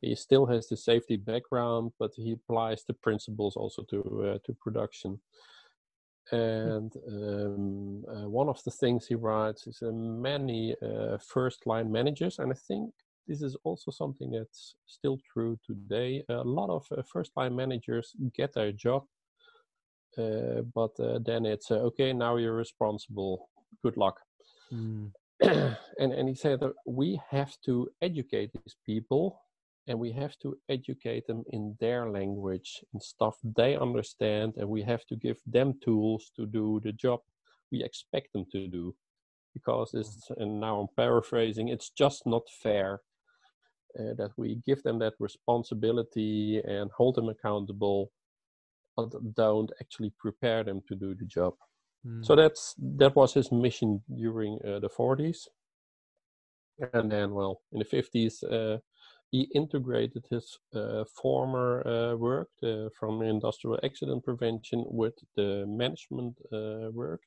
he still has the safety background, but he applies the principles also to uh, to production. And um, uh, one of the things he writes is many first line managers, and I think this is also something that's still true today. A lot of first line managers get their job uh, but uh, then it's uh, okay. Now you're responsible. Good luck. Mm. (clears throat) and and he said that we have to educate these people, and we have to educate them in their language and stuff they understand, and we have to give them tools to do the job we expect them to do. Because it's and now I'm paraphrasing. It's just not fair uh, that we give them that responsibility and hold them accountable but don't actually prepare them to do the job. Mm. So that's that was his mission during uh, the 40s, and then well in the 50s uh, he integrated his uh, former uh, work uh, from industrial accident prevention with the management uh, work.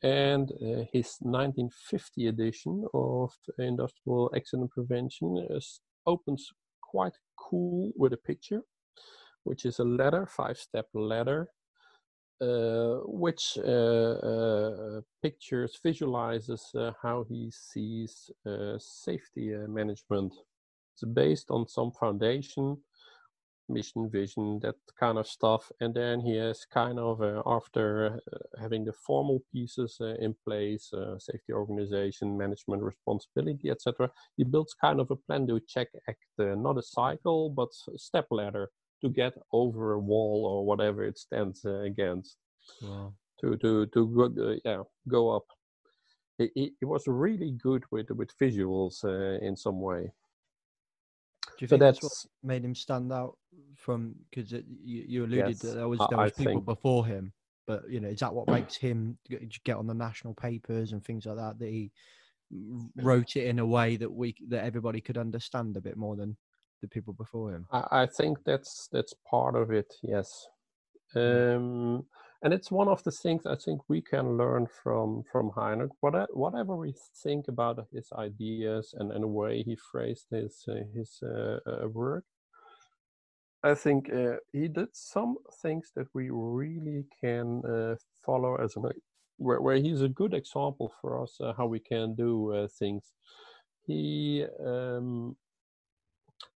And his 1950 edition of industrial accident prevention is, opens quite cool with a picture which is a ladder, five-step ladder, uh, which uh, uh, pictures, visualizes uh, how he sees safety management. It's based on some foundation, mission, vision, that kind of stuff. And then he has kind of, after having the formal pieces in place, safety organization, management responsibility, etc., he builds kind of a plan to check act, not a cycle, but step ladder to get over a wall or whatever it stands uh, against. Wow. To to to go, uh, yeah go up. It, it, it, was really good with with visuals uh, in some way. Do you so think that's, that's what made him stand out from? Because you, you alluded Yes, that there was there I was people think- before him, but you know, is that what makes him get on the national papers and things like that? That he wrote it in a way that we that everybody could understand a bit more than the people before him. I, I think that's that's part of it. Yes, um, and it's one of the things I think we can learn from from Heinrich. What, whatever we think about his ideas and, and the way he phrased his uh, his uh, uh, work, I think uh, he did some things that we really can uh, follow as an where, where he's a good example for us uh, how we can do uh, things. He um,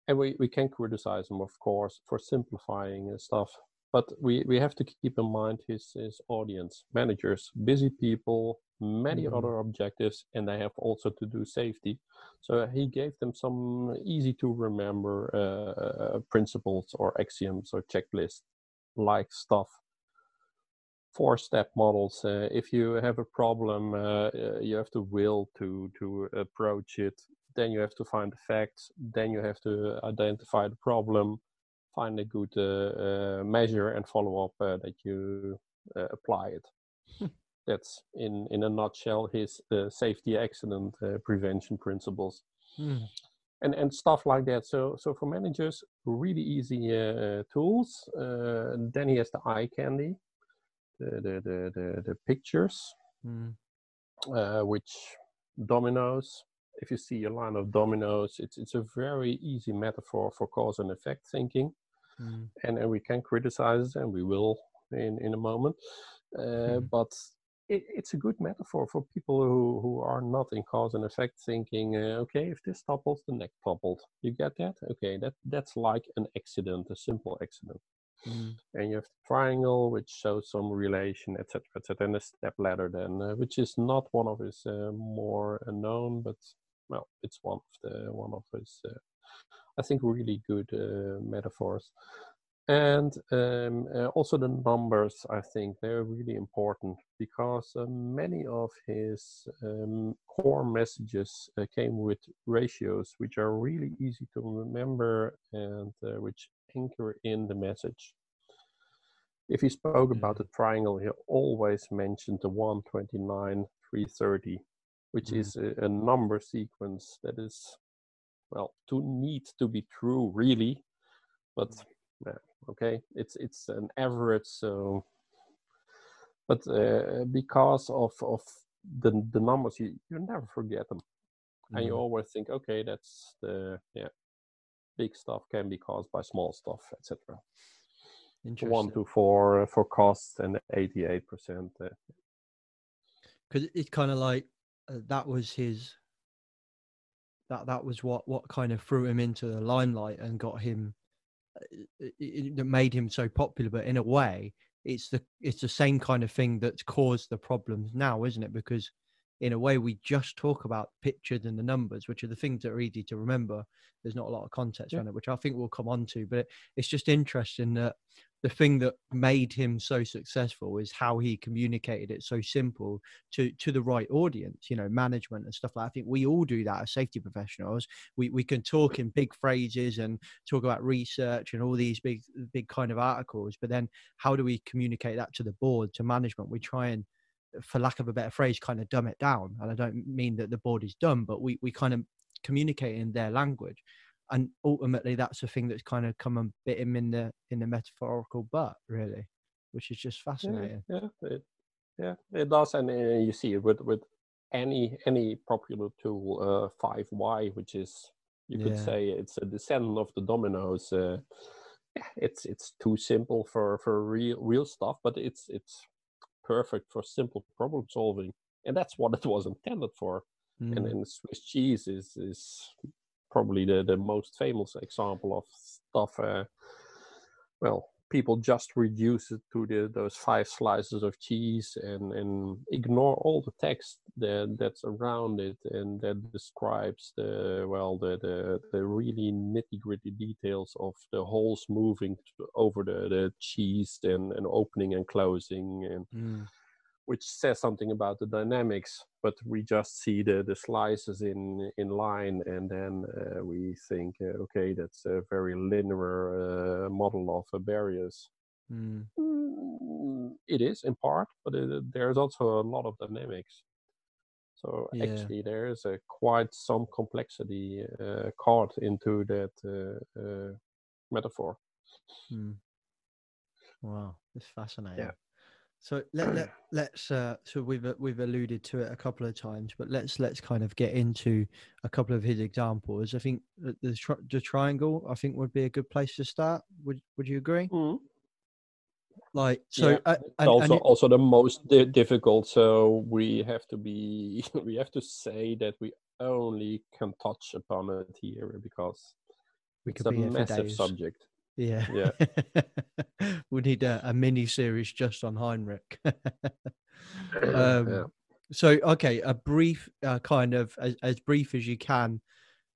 and we, we can criticize him, of course, for simplifying uh, stuff. But we, we have to keep in mind his, his audience, managers, busy people, many Mhm. other objectives, and they have also to do safety. So he gave them some easy to remember uh, principles or axioms or checklists like stuff four step models uh, if you have a problem uh, uh, you have to will to to approach it then you have to find the facts then you have to identify the problem find a good uh, uh, measure and follow up uh, that you uh, apply it that's in in a nutshell his uh, safety accident uh, prevention principles Hmm. and and stuff like that. So so for managers, really easy uh, tools. Uh, then he has the eye candy, the the the the, the pictures, Hmm. uh, which dominoes. If you see a line of dominoes, it's it's a very easy metaphor for cause and effect thinking, Hmm. and and we can criticize and we will in in a moment, uh, but. It, it's a good metaphor for people who, who are not in cause and effect thinking, uh, okay, if this topples, the next toppled. You get that? Okay, that that's like an accident, a simple accident. Hmm. And you have the triangle, which shows some relation, etc., etc., and a step ladder, then, uh, which is not one of his uh, more uh, known, but well, it's one of the one of his, uh, I think, really good uh, metaphors. And um, uh, also the numbers, I think they're really important because uh, many of his um, core messages uh, came with ratios, which are really easy to remember and uh, which anchor in the message. If he spoke about the triangle, he always mentioned the 129, 330, which is a, a number sequence that is, well, too neat to be true, really, but yeah, okay it's it's an average so but uh, because of of the the numbers you you never forget them. And you Mhm. always think okay that's the yeah big stuff can be caused by small stuff etc one to four uh, for costs and 88 percent uh, because it's kind of like uh, that was his that that was what what kind of threw him into the limelight and got him uh, that made him so popular. But in a way it's the it's the same kind of thing that's caused the problems now isn't it? Because in a way we just talk about pictures and the numbers which are the things that are easy to remember there's not a lot of context Yeah. around it which i think we'll come on to but it, it's just interesting that the thing that made him so successful is how he communicated it so simple to to the right audience you know management and stuff like that. i think we all do that as safety professionals we we can talk in big phrases and talk about research and all these big big kind of articles but then how do we communicate that to the board to management we try and for lack of a better phrase kind of dumb it down. And i don't mean that the board is dumb but we we kind of communicate in their language. And ultimately that's the thing that's kind of come and bit him in the in the metaphorical butt really which is just fascinating. yeah it, yeah it does. And uh, you see it with with any any popular tool uh 5y which is you could Yeah. say it's a descendant of the dominoes uh yeah, it's it's too simple for for real real stuff but it's it's perfect for simple problem solving and that's what it was intended for and Mm. and swiss cheese is is probably the the most famous example of stuff uh well people just reduce it to the those five slices of cheese and and ignore all the text that that's around it and that describes the well the the, the really nitty gritty details of the holes moving over the, the cheese and, and opening and closing and Mm. Which says something about the dynamics but we just see the the slices in in line and then uh, we think uh, okay that's a very linear uh, model of uh, barriers Mm. Mm, it is in part but it, there's also a lot of dynamics so Yeah. actually there is a quite some complexity uh, caught into that uh, metaphor Mm. Wow, it's fascinating. So let let (clears throat) let's uh so we've uh, we've alluded to it a couple of times, but let's let's kind of get into a couple of his examples. I think the the, tri- the triangle I think would be a good place to start. Would would you agree? Mhm. Like so, Yeah, uh, and, also and also the most di- difficult. So we have to be (laughs) we have to say that we only can touch upon it here because We It's a massive subject. Yeah. Yeah. (laughs) we need a, a mini series just on Heinrich. (laughs) Yeah. um, So, okay, a brief uh, kind of as, as brief as you can.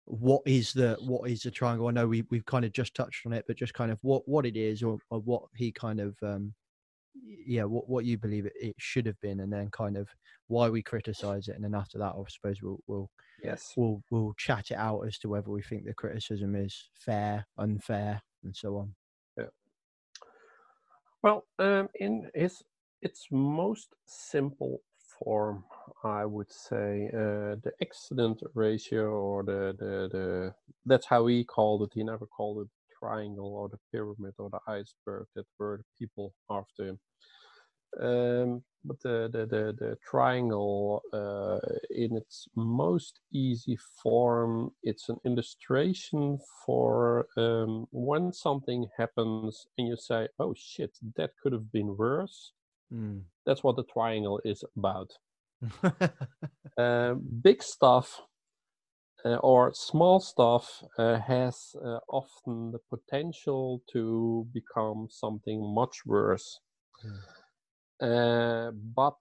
What is the what is the triangle? I know we we've kind of just touched on it, but just kind of what what it is, or, or what he kind of um, yeah, what what you believe it, it should have been, and then kind of why we criticize it, and then after that, I suppose we'll we'll Yes. we'll we'll chat it out as to whether we think the criticism is fair, unfair, and so on. Yeah. Well, um, in its its most simple form, I would say uh, the accident ratio, or the, the the that's how he called it. He never called it triangle or the pyramid or the iceberg that were the people after him. Um, but the, the, the, the triangle uh, in its most easy form, it's an illustration for um, when something happens and you say, oh shit, that could have been worse. Mm. That's what the triangle is about. (laughs) Uh, big stuff uh, or small stuff uh, has uh, often the potential to become something much worse. Uh, but,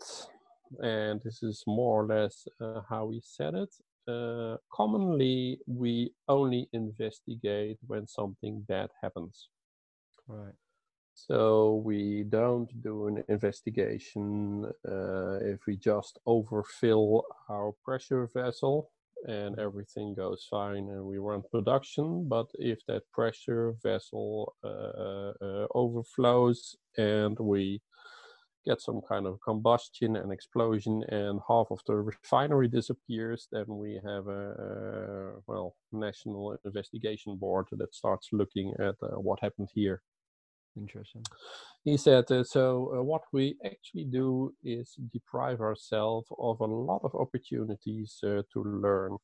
and this is more or less uh, how we said it, uh, commonly we only investigate when something bad happens. right. So we don't do an investigation uh, if we just overfill our pressure vessel and everything goes fine and we run production. But if that pressure vessel uh, uh, overflows and we get some kind of combustion and explosion and half of the refinery disappears, then we have a, uh well national investigation board that starts looking at uh, what happened here Interesting. he said uh, so uh, what we actually do is deprive ourselves of a lot of opportunities uh, to learn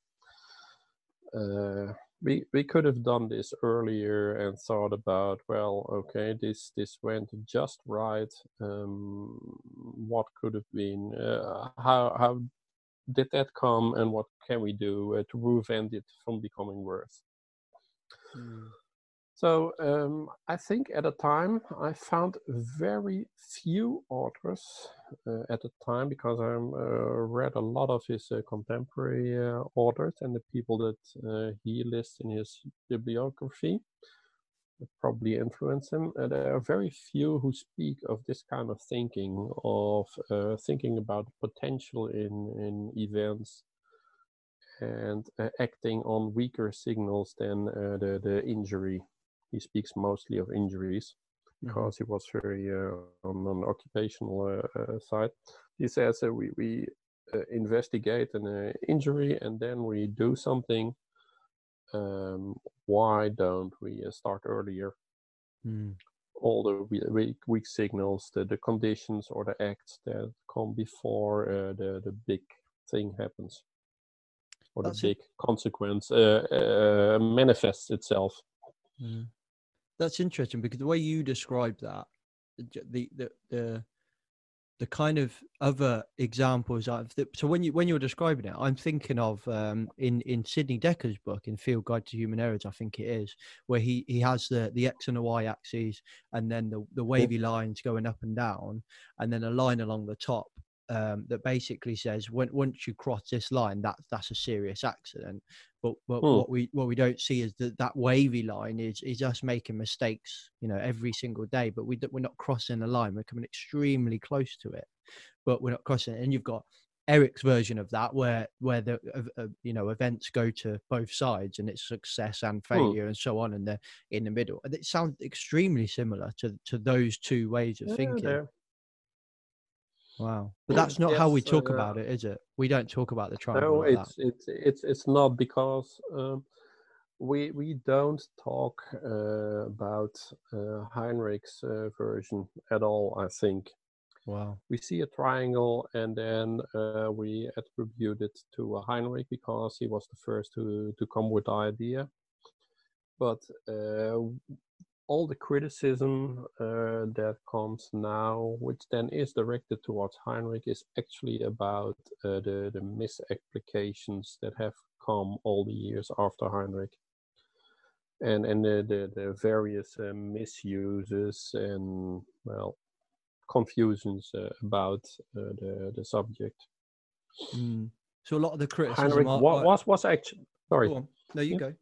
uh, we we could have done this earlier and thought about well okay this this went just right. Um, what could have been uh, how how did that come and what can we do uh, to prevent it from becoming worse so um, I think at the time I found very few authors uh, at the time because I uh, read a lot of his uh, contemporary uh, authors and the people that uh, he lists in his bibliography probably influenced him. There are very few who speak of this kind of thinking, of uh, thinking about potential in, in events and uh, acting on weaker signals than uh, the, the injury he speaks mostly of injuries because he was very uh, on an occupational uh, uh, side. He says that we, we uh, investigate an uh, injury and then we do something. Um, why don't we uh, start earlier? Mm. All the weak, weak signals, the, the conditions or the acts that come before uh, the, the big thing happens or That's the it. big consequence uh, uh, manifests itself. Mm. That's interesting because the way you describe that, the the the the, the kind of other examples I've so when you when you're describing it, I'm thinking of um, in in Sidney Dekker's book in Field Guide to Human Errors, I think it is, where he he has the the x and the y axes and then the the wavy lines going up and down, and then a line along the top. Um, that basically says when once you cross this line, that that's a serious accident. But but Hmm. what we what we don't see is that that wavy line is is us making mistakes, you know, every single day. But we we're not crossing the line. We're coming extremely close to it, but we're not crossing. it. And you've got Eric's version of that, where where the uh, uh, you know events go to both sides, and it's success and failure and so on, and they're in the middle. And It sounds extremely similar to to those two ways of Yeah, thinking. there. Wow, but that's not how we talk uh, about it, is it? We don't talk about the triangle. No, like it's it's it's it's not because um, we we don't talk uh, about uh, Heinrich's uh, version at all. I think. Wow. we see a triangle and then uh, we attribute it to uh, Heinrich because he was the first to to come with the idea. But uh, all the criticism uh, that comes now, which then is directed towards Heinrich, is actually about uh, the the misapplications that have come all the years after Heinrich. and and the the, the various uh, misuses and well confusions uh, about uh, the the subject. Mm. So a lot of the criticism Heinrich are- wa- are- was was actually sorry. No, you Yeah. go.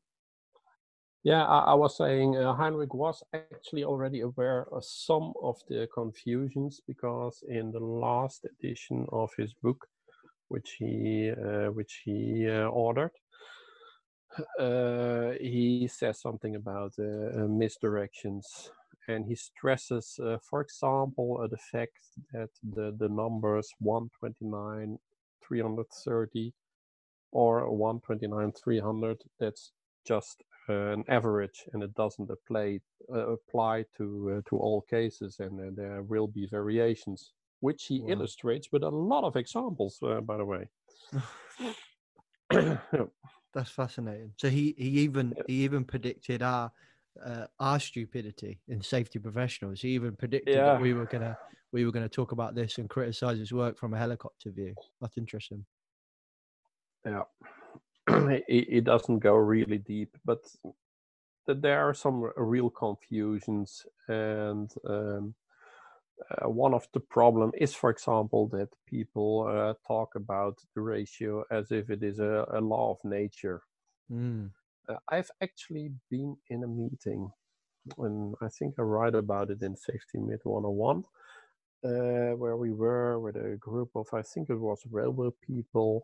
Yeah, I, I was saying uh, Heinrich was actually already aware of some of the confusions because in the last edition of his book, which he uh, which he uh, ordered, uh, he says something about uh, uh, misdirections, and he stresses, for example, the fact that the the numbers 129, 330, or 129, 300. That's just an average and it doesn't apply uh, apply to uh, to all cases and uh, there will be variations which he Wow. illustrates with a lot of examples uh, by the way (laughs) That's fascinating. So he he even he even predicted our uh, our stupidity in safety professionals. He even predicted Yeah. that we were gonna we were gonna talk about this and criticize his work from a helicopter view. That's interesting. yeah (clears throat) it, it doesn't go really deep but th- there are some real confusions and um, uh, one of the problem is for example that people uh, talk about the ratio as if it is a, a law of nature Mm. Uh, I've actually been in a meeting, and I think I write about it in Safety Myth 101, uh, where we were with a group of, I think it was railway people,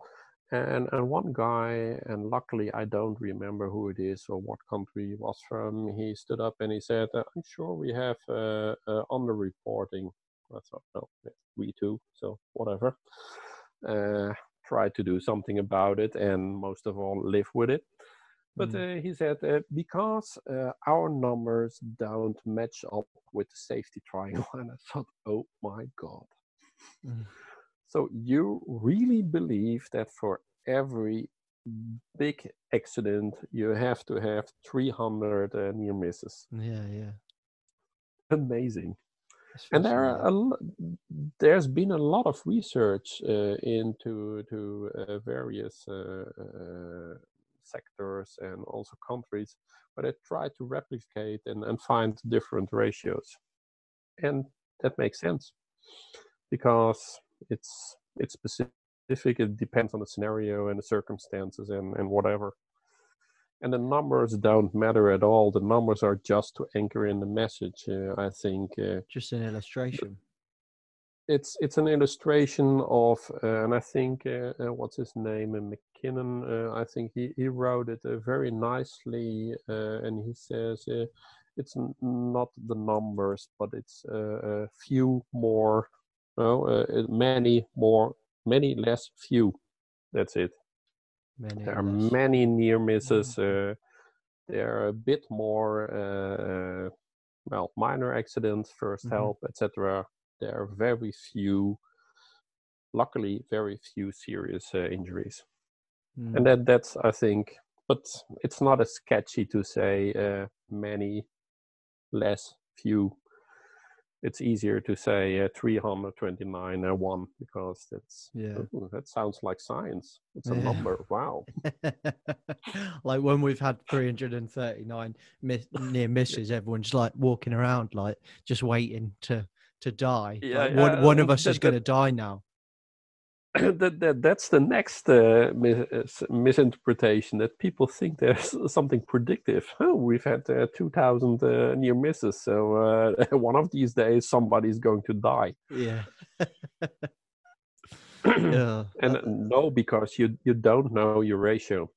and, and one guy, and luckily I don't remember who it is or what country he was from, he stood up and he said, uh, I'm sure we have uh, uh, underreporting. I thought, no, we too, so whatever. Uh, try to do something about it, and most of all, live with it. But uh, he said uh, because uh, our numbers don't match up with the safety triangle, (laughs) and I thought, oh my god! Mm. So you really believe that for every big accident you have to have 300 uh, near misses? Yeah, yeah. Amazing. And there are a, there's been a lot of research uh, into to uh, various uh, uh, sectors and also countries where they try to replicate and, and find different ratios, and that makes sense because it's it's specific. It depends on the scenario and the circumstances and and whatever. And the numbers don't matter at all. The numbers are just to anchor in the message. Uh, I think. Uh, just an illustration. it's it's an illustration of uh, and i think uh, uh, what's his name uh, mckinnon uh, i think he, he wrote it uh, very nicely uh, and he says uh, it's not the numbers but it's uh, a few more no uh, uh, many more many less few that's it Many there are less. many near misses uh, there are a bit more well minor accidents 1st Mhm. help etc there are very few luckily very few serious uh, injuries Mm. and that that's i think but it's not as sketchy to say uh, many less few it's easier to say uh, 329 uh, 1 because that's Yeah. ooh, that sounds like science it's a Yeah. number wow (laughs) like when we've had 339 miss, near misses, everyone's like walking around, like just waiting to to die. Yeah, Like, one, yeah, one of um, us (laughs) is going to die now. (clears throat) that, that that's the next uh, mis- uh, misinterpretation that people think there's something predictive. (laughs) Oh, we've had uh, 2,000 uh, near misses, so uh, (laughs) one of these days somebody's going to die. Yeah. (clears throat) yeah. (clears throat) And uh, no, because you you don't know your ratio.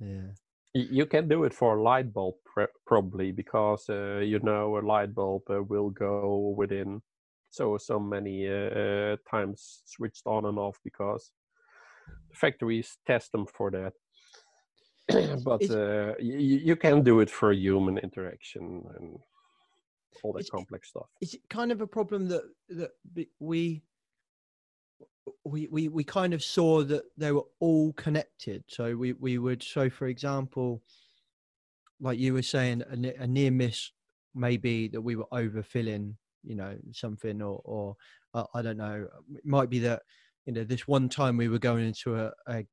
yeah. You can do it for a light bulb probably because uh, you know a light bulb uh, will go within so so many uh, times switched on and off because factories test them for that. (clears throat) but uh, you, you can do it for human interaction and all that complex stuff. is it kind of a problem that that we we we we kind of saw that they were all connected so we we would so for example like you were saying a, a near miss maybe that we were overfilling you know something or or uh, i don't know it might be that you know this one time we were going into a, a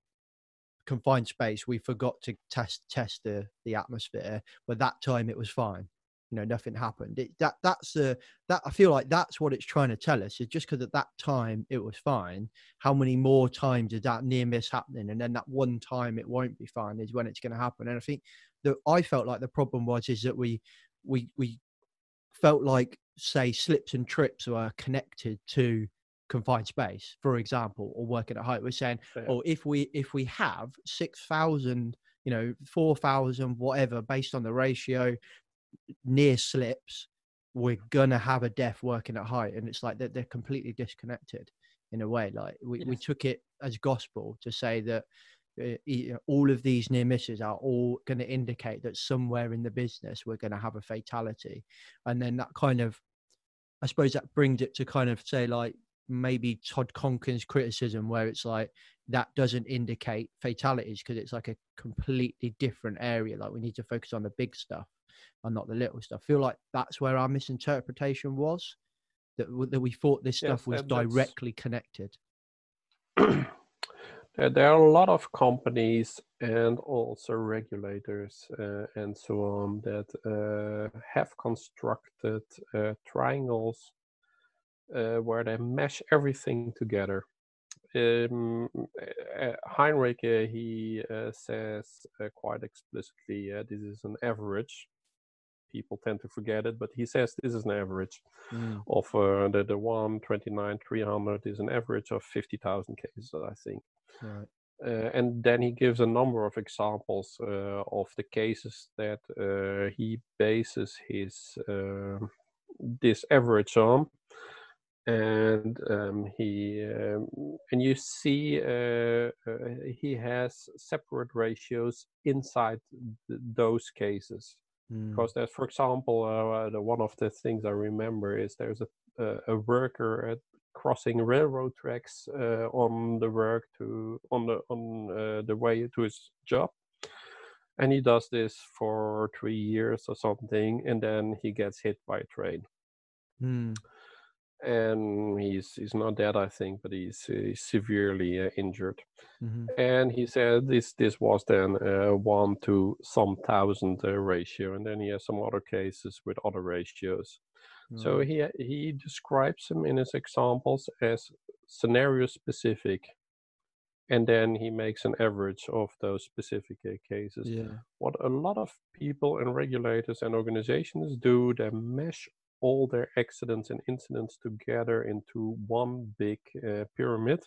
confined space, we forgot to test test the the atmosphere, but that time it was fine. You know, nothing happened. It, that that's the that I feel like that's what it's trying to tell us. Is just because at that time it was fine. How many more times is that near miss happening, and then that one time it won't be fine is when it's going to happen. And I think that I felt like the problem was is that we we we felt like say slips and trips were connected to confined space, for example, or working at height. We're saying, Yeah. oh, if we if we have six thousand, you know, four thousand, whatever, based on the ratio, near slips, we're gonna have a death working at height, and it's like they're, they're completely disconnected in a way. Like we, we took it as gospel to say that. You eh, know, eh, all of these near misses are all going to indicate that somewhere in the business we're going to have a fatality and then that kind of i suppose that brings it to kind of say like maybe Todd Conklin's criticism, where it's like that doesn't indicate fatalities because it's like a completely different area. Like we need to focus on the big stuff and not the little stuff. I feel like that's where our misinterpretation was that, that we thought this stuff was directly connected. (clears throat) Uh, there are a lot of companies and also regulators uh, and so on that uh, have constructed uh, triangles uh, where they mesh everything together. Um, uh, Heinrich, he says quite explicitly, this is an average. People tend to forget it, but he says this is an average Mm. of uh, the, the 129, 300 is an average of 50,000 cases, I think. Right. Uh, and then he gives a number of examples uh, of the cases that uh, he bases his um this average on, and um, he um, and you see uh, uh, he has separate ratios inside th- those cases Mm. because there's for example uh, the one of the things i remember is there's a a, a worker at crossing railroad tracks uh, on the work to on the on uh, the way to his job and he does this for three years or something and then he gets hit by a train Mm. And he's he's not dead i think but he's, uh, severely uh, injured Mhm. and he said this this was then uh, one to some thousand uh, ratio and then he has some other cases with other ratios so he he describes them in his examples as scenario specific and then he makes an average of those specific uh, cases yeah. what a lot of people and regulators and organizations do they mesh all their accidents and incidents together into one big uh, pyramid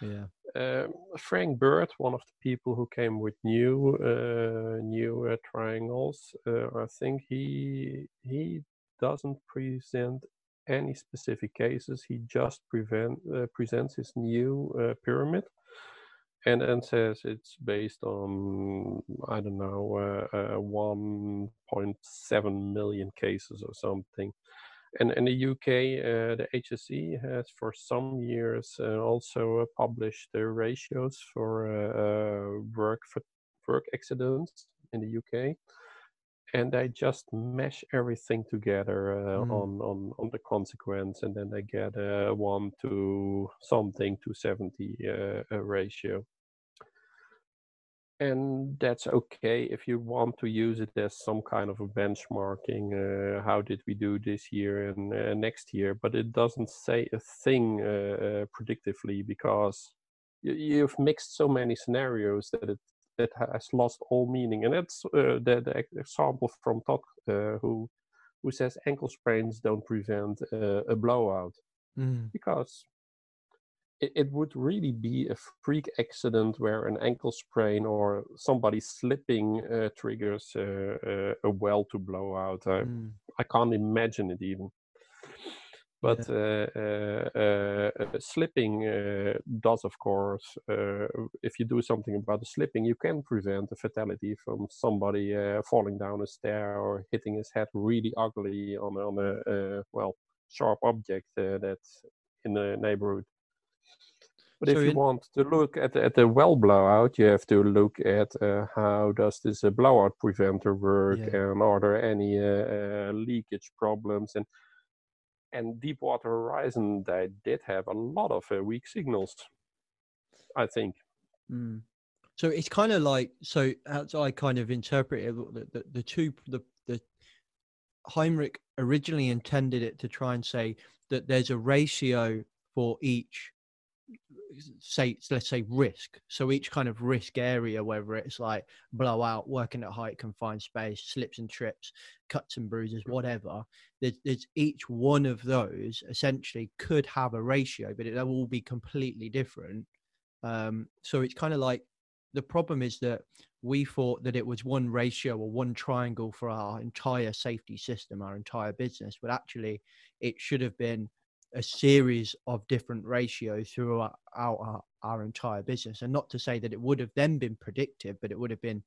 Yeah. um, Frank Bird, one of the people who came with new uh, new uh, triangles, uh, I think he he doesn't present any specific cases. He just prevent, uh, presents his new uh, pyramid, and then says it's based on I don't know uh, uh, 1.7 million cases or something. And in the UK, uh, the HSE has for some years uh, also uh, published the ratios for uh, work for work accidents in the UK, and they just mesh everything together uh, Mm. on, on on the consequence, and then they get a one to something to seventy uh, uh, ratio and that's okay if you want to use it as some kind of a benchmarking uh, how did we do this year and uh, next year but it doesn't say a thing uh, predictively because you've mixed so many scenarios that it that has lost all meaning and that's uh, the, the example from Todd uh, who who says ankle sprains don't prevent uh, a blowout Mm. because it, it would really be a freak accident where an ankle sprain or somebody slipping uh, triggers a well to blow out. I, Mm. I can't imagine it even. But uh, uh, uh, uh, slipping uh, does, of course, uh, if you do something about the slipping, you can prevent a fatality from somebody uh, falling down a stair or hitting his head really ugly on, a- on a, uh, well, sharp object uh, that's in the neighborhood. But So if you want to look at at the well blowout, you have to look at uh, how does this uh, blowout preventer work, Yeah. and are there any uh, leakage problems? And and Deepwater Horizon, they did have a lot of uh, weak signals. I think. Mm. So it's kind of like so as I kind of interpret it, the, the, the two the the Heinrich originally intended it to try and say that there's a ratio for each say let's say risk. So each kind of risk area whether it's like blowout working at height confined space slips and trips cuts and bruises whatever there's, there's each one of those essentially could have a ratio but it'll all be completely different. Um, so it's kind of like the problem is that we thought that it was one ratio or one triangle for our entire safety system, our entire business, but actually it should have been a series of different ratios throughout our, our entire business. And not to say that it would have then been predictive, but it would have been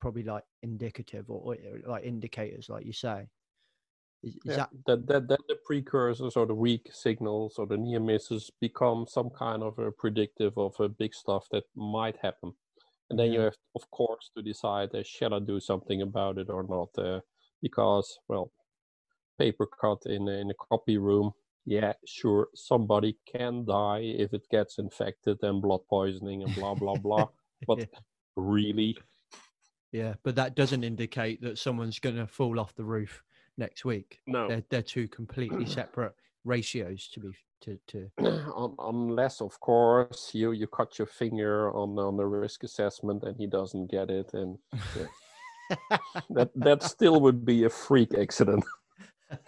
probably like indicative or, or like indicators, like you say. Is, is yeah, that that, that that the precursors or the weak signals or the near misses become some kind of a predictive of a big stuff that might happen and then you have of course to decide uh, shall i do something about it or not uh, because well paper cut in in a copy room yeah sure somebody can die if it gets infected and blood poisoning and blah blah blah (laughs) but really Yeah, but that doesn't indicate that someone's going to fall off the roof next week. no They're, they're two completely separate ratios to be to to. (clears throat) Unless of course you you cut your finger on on the risk assessment and he doesn't get it and (laughs) that that still would be a freak accident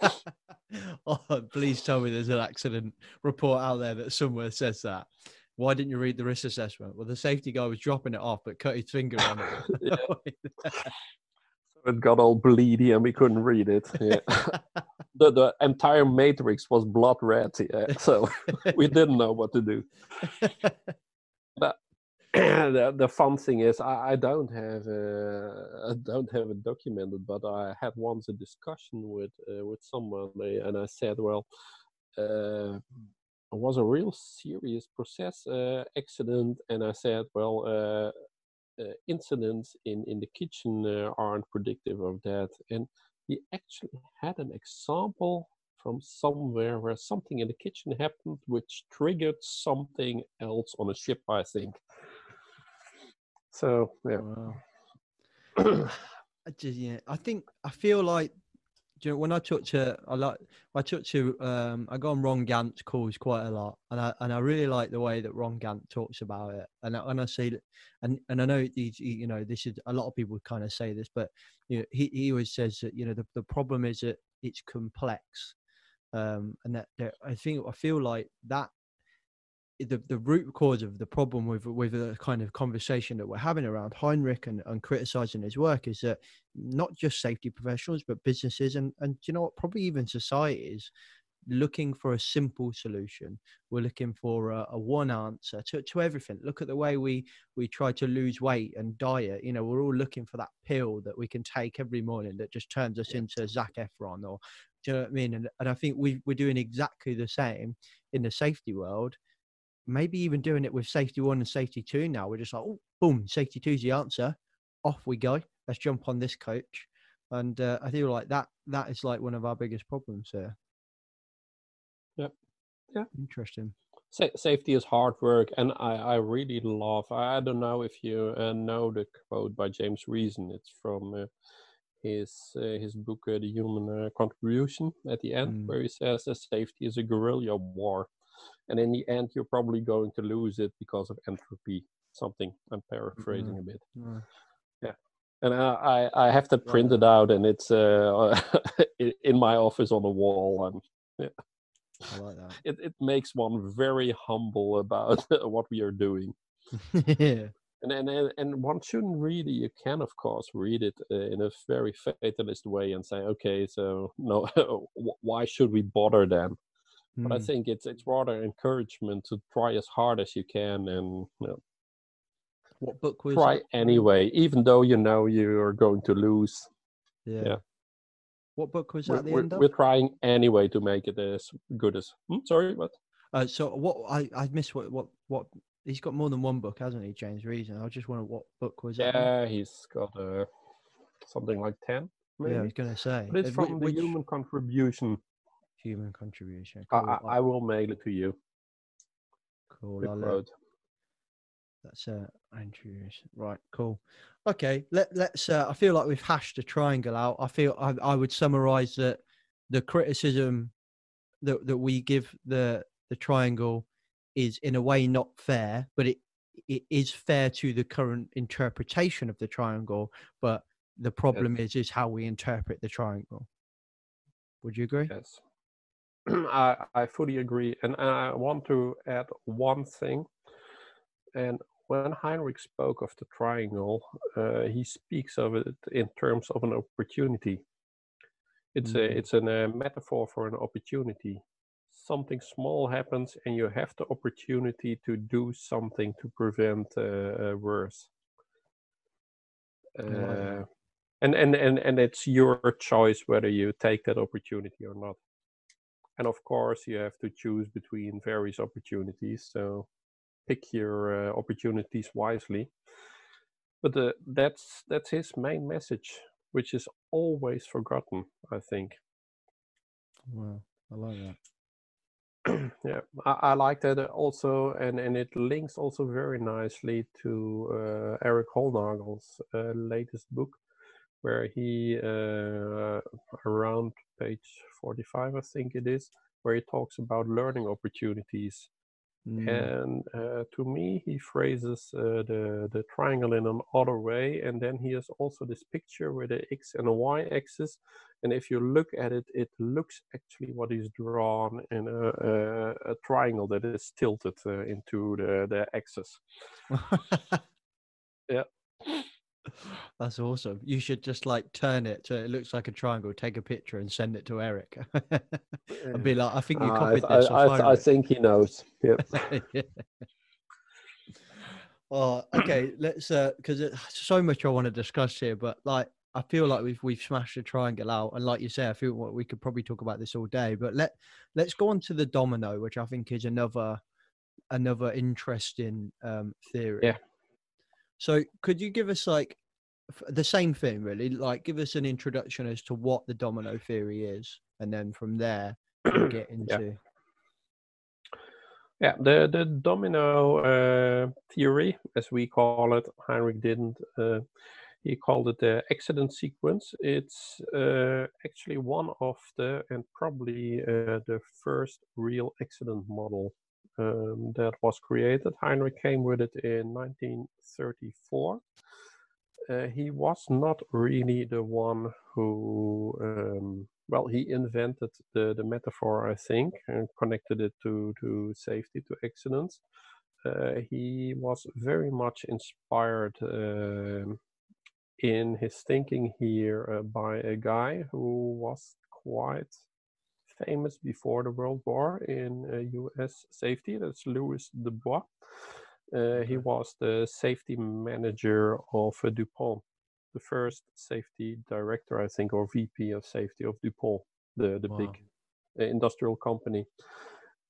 (laughs) (laughs) oh, please tell me there's an accident report out there that somewhere says that. Why didn't you read the risk assessment? Well, the safety guy was dropping it off, but cut his finger on it. (laughs) (laughs) it got all bleedy and we couldn't read it. Yeah. The the entire matrix was blood red. Yeah, so we didn't know what to do (clears throat) the, the fun thing is I, I don't have uh, I don't have it documented, but I had once a discussion with uh, with someone, and I said, well, uh, it was a real serious process uh, accident, and I said, well, uh, uh, incidents in in the kitchen aren't predictive of that, and he actually had an example from somewhere where something in the kitchen happened which triggered something else on a ship, I think. So yeah. Wow. (clears throat) I just yeah, I think I feel like you know, when I talk to I like I talk to um I go on Ron Gantt's calls quite a lot and I and I really like the way that Ron Gantt talks about it and I, and I see that and and I know he's, he, you know this is a lot of people kind of say this but you know he, he always says that you know the, the problem is that it's complex um and that, that I think I feel like that the, the root cause of the problem with with the kind of conversation that we're having around Heinrich and, and criticizing his work is that not just safety professionals but businesses and and you know what probably even societies looking for a simple solution. We're looking for a, a one answer to, to everything. Look at the way we we try to lose weight and diet. You know we're all looking for that pill that we can take every morning that just turns us into Zac Efron or do you know what I mean? And, and I think we, we're doing exactly the same in the safety world maybe even doing it with safety one and safety two now. We're just like, oh, boom, safety two is the answer. Off we go. Let's jump on this coach. And uh, I feel like that that is like one of our biggest problems here. Yep. Yeah. Interesting. Sa- safety is hard work, and I, I really love. I don't know if you uh, know the quote by James Reason. It's from uh, his uh, his book, uh, The Human uh, Contribution. At the end, Mm. where he says that safety is a guerrilla war, and in the end, you're probably going to lose it because of entropy. Something I'm paraphrasing a bit. Mm. and I, I have that printed out, and it's uh, (laughs) in my office on the wall, and I like that. (laughs) it, it makes one very humble about (laughs) what we are doing. yeah. And, and and one shouldn't read it. You can, of course, read it uh, in a very fatalist way and say, okay, so no, why should we bother then? But I Mm. think it's it's rather encouragement to try as hard as you can and you know, What book was try that? anyway, even though you know you are going to lose. Yeah. yeah. What book was We're, that the we're, end of? we're trying anyway to make it as good as. Hmm, sorry, what? Uh, so what I I missed what what what he's got more than one book, hasn't he, James Reason? I just wonder what book was that? Yeah, he's got uh, something like ten. Maybe. Yeah, I was gonna say. But it's from the human contribution. Human contribution. I, Cool. I, I will mail it to you. cool. Uh. That's uh, Andrews. Right, cool. Okay, let let's. Uh, I feel like we've hashed the triangle out. I feel I, I would summarize that the criticism that that we give the the triangle is in a way not fair, but it it is fair to the current interpretation of the triangle. But the problem is is how we interpret the triangle. Would you agree? Yes. (clears throat) I, I fully agree. And I want to add one thing. And when Heinrich spoke of the triangle, uh, he speaks of it in terms of an opportunity. It's a it's a metaphor for an opportunity. Something small happens, and you have the opportunity to do something to prevent uh, worse. Uh, and, and and and it's your choice whether you take that opportunity or not. And of course, you have to choose between various opportunities. So pick your uh, opportunities wisely. But uh, that's that's his main message, which is always forgotten. I think. Wow, I like that. (clears throat) yeah, I, I, like that also, and and it links also very nicely to uh, Erik Hollnagel's uh, latest book, where he uh, around page 45 i think it is where he talks about learning opportunities. Mm. and uh, to me he phrases uh, the the triangle in an other way and then he has also this picture with the x and a y axis and if you look at it it looks actually what is drawn in a, a, a triangle that is tilted uh, into the the axis. (laughs) Yeah that's awesome. You should just like turn it so it looks like a triangle, take a picture and send it to Eric. (laughs) and be like, I think you copied uh, this. I, I, I, think he knows. Yep. (laughs) yeah. Oh, okay. Let's uh because there's so much I want to discuss here, but like I feel like we've we've smashed the triangle out, and like you say, I feel we could probably talk about this all day. But let let's go on to the domino, which I think is another another interesting um theory. Yeah. So could you give us like the same thing really like give us an introduction as to what the domino theory is and then from there get (clears throat) into yeah, yeah the the domino uh, theory as we call it heinrich didn't uh, he called it the accident sequence. It's uh, actually one of the and probably uh, the first real accident model um, that was created. Heinrich came with it in 1934 uh, he was not really the one who, um, well, he invented the, the metaphor, I think, and connected it to, to safety, to accidents. Uh, he was very much inspired uh, in his thinking here uh, by a guy who was quite famous before the World War in US uh, safety. That's Lewis DeBlois. Uh, he was the safety manager of uh, DuPont, the first safety director, I think, or VP of safety of DuPont, the the wow. big uh, industrial company.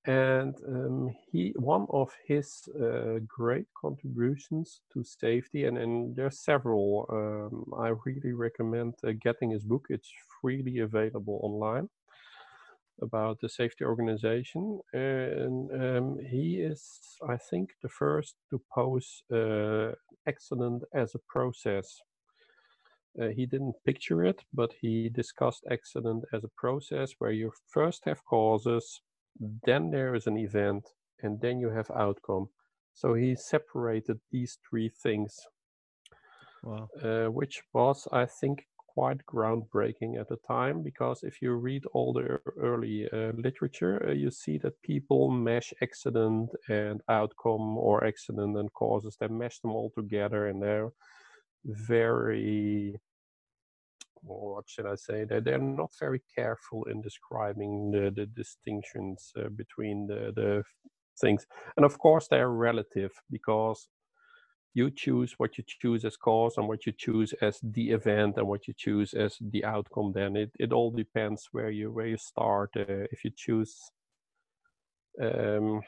And um, he, one of his uh, great contributions to safety, and, and there's several. Um, I really recommend uh, getting his book. It's freely available online about the safety organization, and um, he is, I think, the first to pose uh, accident as a process. Uh, he didn't picture it, but he discussed accident as a process where you first have causes, then there is an event, and then you have outcome. So he separated these three things, wow. uh, which was, I think, quite groundbreaking at the time because if you read all the early uh, literature, uh, you see that people mesh accident and outcome or accident and causes, they mesh them all together and they're very, what should I say, they're, they're not very careful in describing the, the distinctions uh, between the, the things. And of course, they're relative because you choose what you choose as cause and what you choose as the event and what you choose as the outcome then it, it all depends where you where you start. Uh, if you choose um,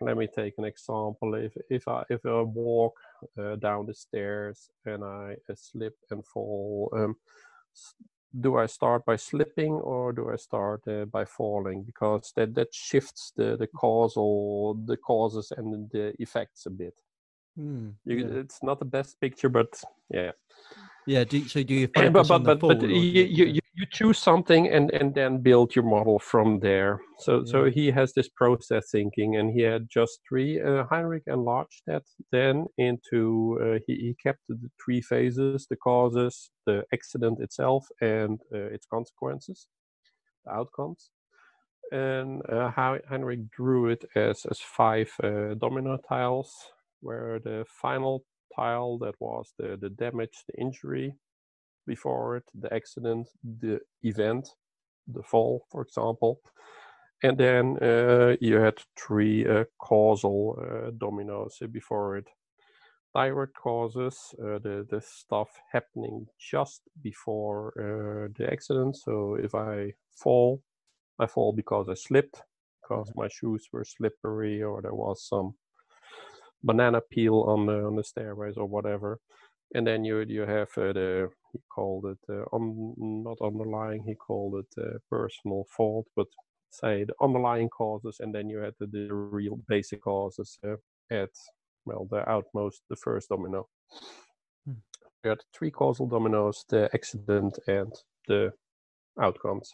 let me take an example. If if i if i walk uh, down the stairs and i uh, slip and fall um, do i start by slipping or do i start uh, by falling? Because that that shifts the the causal the causes and the effects a bit Hmm, You, yeah. It's not the best picture, but yeah. yeah. Do, so do you (laughs) focus but but but, but fall, or do you, you, you choose something and and then build your model from there. So so he has this process thinking, and he had just three. Uh, Heinrich enlarged that then into uh, he he kept the three phases: the causes, the accident itself, and uh, its consequences, the outcomes. And uh, how Heinrich drew it as as five uh, domino tiles, where the final tile that was the the damage, the injury, before it, the accident, the event, the fall, for example. And then uh, you had three uh, causal uh, dominoes before it. Direct causes, uh, the, the stuff happening just before uh, the accident. So if I fall, I fall because I slipped, because my shoes were slippery or there was some banana peel on the on the stairways or whatever. And then you you have uh, the he called it uh, not underlying he called it uh, personal fault, but say the underlying causes, and then you had the, the real basic causes uh, at well the outmost the first domino. Hmm. You had three causal dominoes: the accident and the outcomes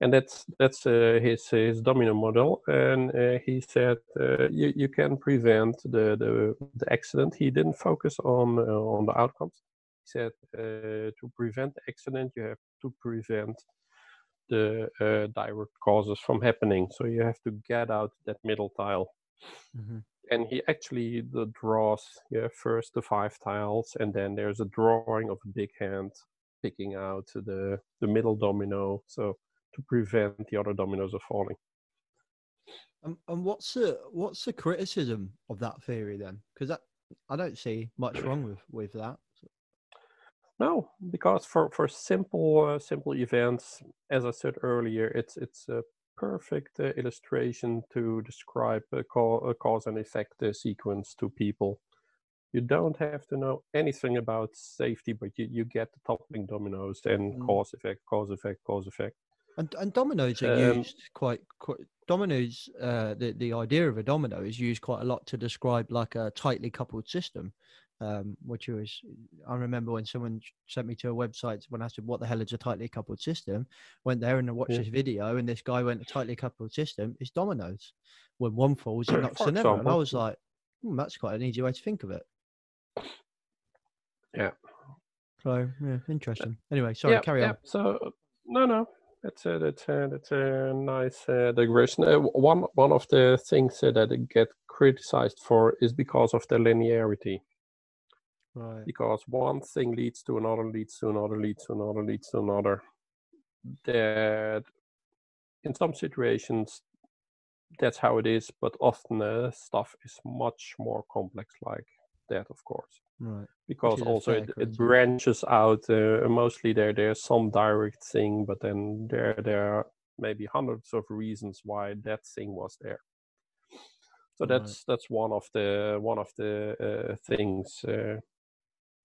and that's that's uh, his his domino model. And uh, he said uh, you you can prevent the, the the accident. He didn't focus on uh, on the outcomes. He said uh, to prevent the accident, you have to prevent the uh, direct causes from happening. So you have to get out that middle tile. Mhm. And he actually the draws yeah, first the five tiles, and then there's a drawing of a big hand picking out the the middle domino. So to prevent the other dominoes of falling. And, and what's the what's the criticism of that theory then? Because that I don't see much wrong with with that. No, because for for simple uh, simple events, as I said earlier, it's it's a perfect uh, illustration to describe a, ca- a cause and effect uh, sequence to people. You don't have to know anything about safety, but you, you get the toppling dominoes and Mm. cause effect, cause effect, cause effect. And and dominoes are Um, used quite, quite dominoes. Uh, the the idea of a domino is used quite a lot to describe like a tightly coupled system. Um, which was I remember when someone sent me to a website when I said what the hell is a tightly coupled system. Went there and I watched Yeah. this video and this guy went a tightly coupled system is dominoes. When one falls, it knocks another. And I was like, hmm, that's quite an easy way to think of it. Yeah. So yeah, interesting. Anyway, sorry, yeah, carry yeah. on. So no, no, that's a that's a, that's a nice uh, digression. Uh, one one of the things uh, that I get criticized for is because of the linearity. Right. Because one thing leads to another, leads to another, leads to another, leads to another. That in some situations that's how it is, but often uh, stuff is much more complex like that, of course Right. because also it, it branches out. Uh, mostly there there's some direct thing, but then there there are maybe hundreds of reasons why that thing was there. So Right. that's that's one of the one of the uh, things uh,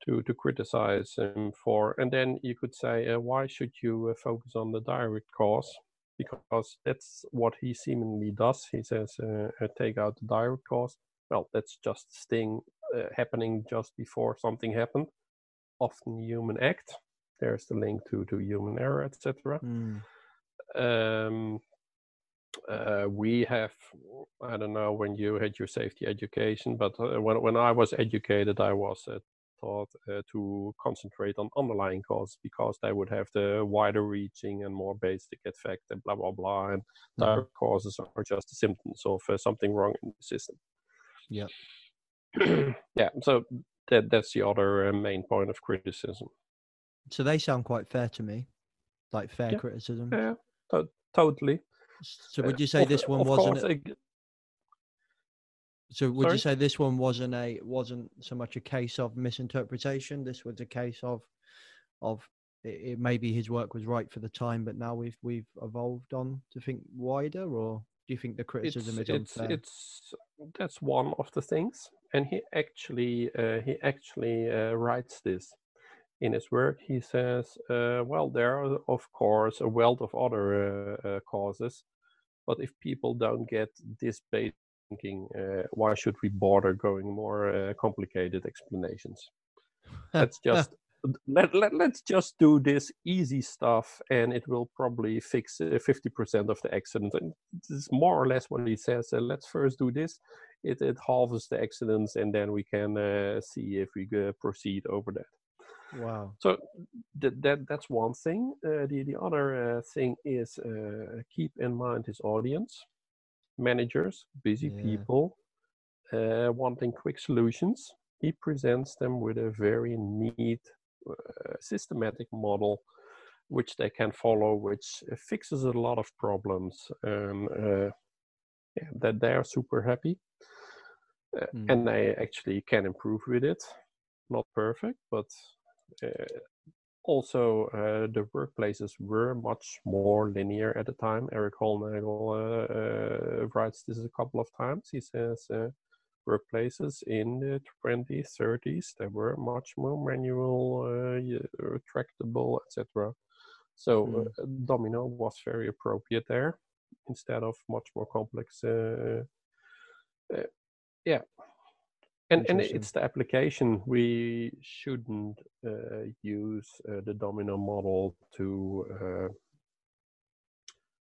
to to criticize him for. And then you could say, uh, why should you uh, focus on the direct cause? Because that's what he seemingly does. He says, uh, take out the direct cause. Well, that's just thing uh, happening just before something happened. Often human act. There's the link to to human error, etc Mm. um, uh, we have i don't know when you had your safety education but uh, when, when i was educated i was uh, taught uh, to concentrate on underlying causes because they would have the wider reaching and more basic effect and blah blah blah and direct causes are just the symptoms of uh, something wrong in the system Yep. (clears throat) yeah so that that's the other uh, main point of criticism So they sound quite fair to me, like fair Yeah. criticism. yeah to- totally So Uh, would you say of- this one of wasn't? course, a- ag- so would sorry? you say this one wasn't a wasn't so much a case of misinterpretation? This was a case of of it, it maybe his work was right for the time, but now we've we've evolved on to think wider, or do you think the criticism it's is it's unfair? it's that's one of the things and he actually uh, he actually uh, writes this in his work he says uh, well there are of course a wealth of other uh, uh, causes but if people don't get this basic thinking, uh, why should we bother going more uh, complicated explanations? (laughs) Let's just let, let let's just do this easy stuff, and it will probably fix uh, fifty percent of the accidents. And this is more or less what he says. Uh, let's first do this. It it halves the accidents, and then we can uh, see if we uh, proceed over that. Wow. So that that that's one thing. Uh, the the other uh, thing is uh, keep in mind his audience, managers, busy Yeah. people, uh, wanting quick solutions. He presents them with a very neat, uh, systematic model, which they can follow, which fixes a lot of problems, and uh, yeah, that they are super happy, uh, Mm. and they actually can improve with it. Not perfect, but uh, also uh, the workplaces were much more linear at the time. Erik Hollnagel uh, uh, writes this a couple of times. He says uh, workplaces in the 20s, 30s, they were much more manual, uh, uh, tractable, etc. So Mm. uh, Domino was very appropriate there instead of much more complex. Uh, uh, yeah, and and it's the application we shouldn't uh, use uh, the domino model to uh,